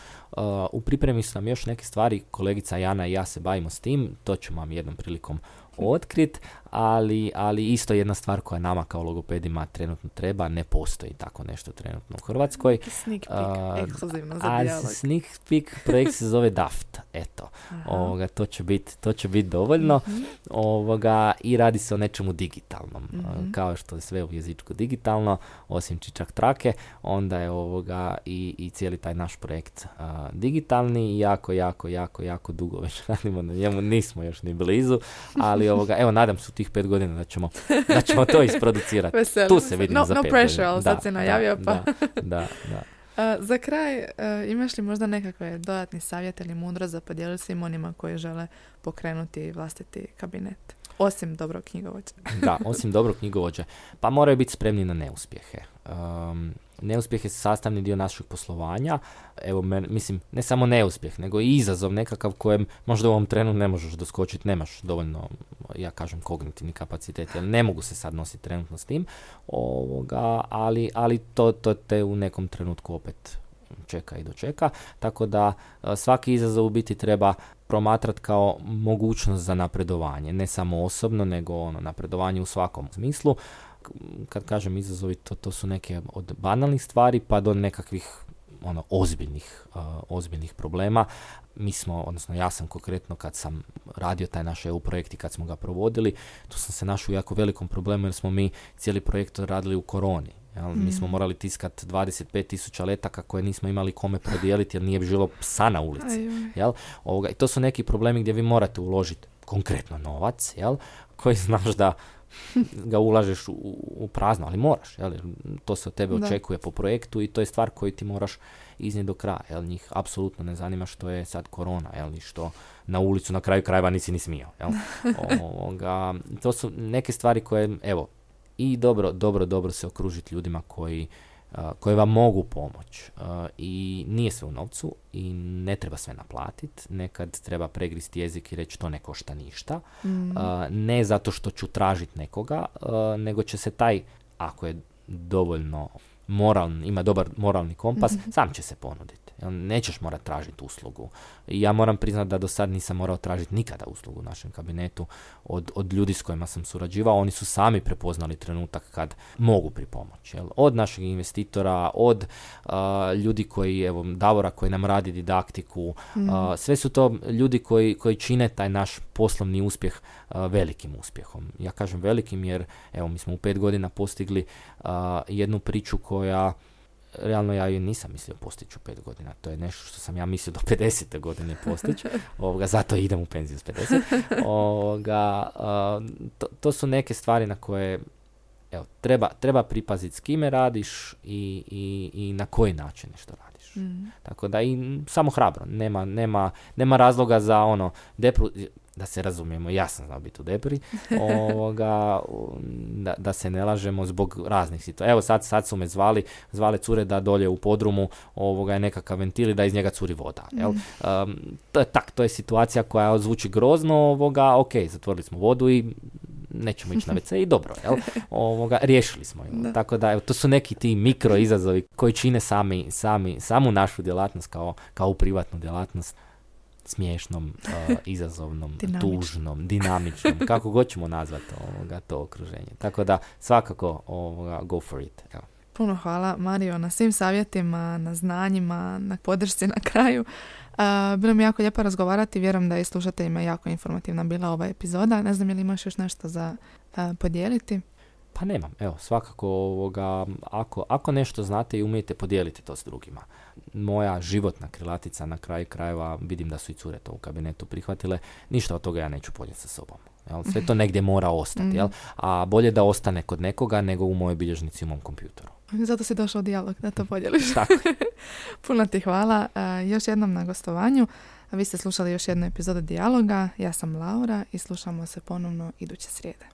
u pripremi su nam još neke stvari, kolegica Jana i ja se bavimo s tim, to ću vam jednom prilikom otkrit, ali, ali isto jedna stvar koja nama kao logopedima trenutno treba, ne postoji tako nešto trenutno u Hrvatskoj. Sneak peek, uh, ekskluzivno za a Sneak peek projekt se zove DAFT, eto. Ovoga, to će biti to će bit dovoljno. Mhm. Ovoga, I radi se o nečemu digitalnom. mm Kao što je sve u jezičku digitalno, osim čičak trake, onda je ovoga i, i cijeli taj naš projekt uh, digitalni i jako, jako, jako, jako dugo već radimo na njemu, nismo još ni blizu, ali ovoga, evo nadam se tih pet godina da ćemo, da ćemo to isproducirati. tu se vidimo no, za no pet pressure, ali sad se najavio pa. Da, da. za kraj, uh, imaš li možda nekakve dodatni savjet ili mudro za podijeliti svim onima koji žele pokrenuti vlastiti kabinet? Osim dobrog knjigovođa. da, osim dobrog knjigovođa. Pa moraju biti spremni na neuspjehe. Um, neuspjeh je sastavni dio našeg poslovanja. Evo, men, mislim, ne samo neuspjeh, nego i izazov nekakav kojem možda u ovom trenu ne možeš doskočiti, nemaš dovoljno, ja kažem, kognitivni kapacitet, jer ne mogu se sad nositi trenutno s tim, ovoga, ali, ali to, to te u nekom trenutku opet čeka i dočeka, tako da svaki izazov u biti treba promatrati kao mogućnost za napredovanje, ne samo osobno, nego ono napredovanje u svakom smislu kad kažem izazovi, to, to su neke od banalnih stvari pa do nekakvih ono ozbiljnih, ozbiljnih problema. Mi smo, odnosno ja sam konkretno kad sam radio taj naš EU projekt i kad smo ga provodili, tu sam se našao u jako velikom problemu jer smo mi cijeli projekt radili u koroni. Jel? Mi smo mm. morali tiskati 25.000 letaka koje nismo imali kome prodijeliti jer nije bilo psa na ulici. Jel? Ovoga, I to su neki problemi gdje vi morate uložiti konkretno novac, jel? koji znaš da ga ulažeš u, u prazno, ali moraš, jel? to se od tebe očekuje po projektu i to je stvar koju ti moraš iznijeti do kraja, jel? njih apsolutno ne zanima što je sad korona, jel? I što na ulicu na kraju krajeva nisi ni smio. Jel? Ovoga, to su neke stvari koje, evo, i dobro, dobro, dobro se okružiti ljudima koji koje vam mogu pomoć i nije sve u novcu i ne treba sve naplatiti, nekad treba pregristi jezik i reći to ne košta ništa, mm. ne zato što ću tražiti nekoga, nego će se taj, ako je dovoljno moralni, ima dobar moralni kompas, mm sam će se ponuditi. Nećeš morat tražiti uslugu. Ja moram priznati da do sad nisam morao tražiti nikada uslugu u našem kabinetu od, od ljudi s kojima sam surađivao. Oni su sami prepoznali trenutak kad mogu pripomoći. Jel? Od našeg investitora, od ljudi koji, evo, Davora koji nam radi didaktiku, mm. sve su to ljudi koji, koji čine taj naš poslovni uspjeh velikim uspjehom. Ja kažem velikim jer, evo, mi smo u pet godina postigli jednu priču koja realno ja ju nisam mislio postići u pet godina. To je nešto što sam ja mislio do 50. godine postići. Ovoga, zato idem u penziju s 50. Ovoga, to, to, su neke stvari na koje evo, treba, treba pripaziti s kime radiš i, i, i na koji način nešto radiš. Mm. Tako da i samo hrabro. Nema, nema, nema razloga za ono depru, da se razumijemo, ja sam znao biti u depri, ovoga, da, da, se ne lažemo zbog raznih situacija. Evo sad, sad su me zvali, zvale cure da dolje u podrumu ovoga je nekakav ventil i da iz njega curi voda. Jel? Mm. to je tak, to je situacija koja zvuči grozno, ovoga, ok, zatvorili smo vodu i nećemo ići na WC i dobro, jel? Ovoga, riješili smo ju. Tako da, evo, to su neki ti mikro izazovi koji čine sami, sami, samu našu djelatnost kao, kao privatnu djelatnost smiješnom, uh, izazovnom, tužnom, dinamičnom, kako god ćemo nazvati ovoga, to okruženje. Tako da svakako ovoga, go for it. Evo. Puno hvala Mario na svim savjetima, na znanjima, na podršci na kraju. Uh, bilo mi jako lijepo razgovarati, vjerujem da je slušateljima jako informativna bila ova epizoda. Ne znam je li imaš još nešto za uh, podijeliti? Pa nemam, evo, svakako ovoga, ako, ako nešto znate i umijete, podijeliti to s drugima. Moja životna krilatica na kraju krajeva, vidim da su i cure to u kabinetu prihvatile, ništa od toga ja neću podnijeti sa sobom. Jel? Sve to negdje mora ostati, jel? Mhm. a bolje da ostane kod nekoga nego u mojoj bilježnici u mom kompjutoru. Zato si došao dijalog da to podijeliš. Tako. Puno ti hvala. Još jednom na gostovanju. Vi ste slušali još jednu epizodu dijaloga. Ja sam Laura i slušamo se ponovno iduće srijede.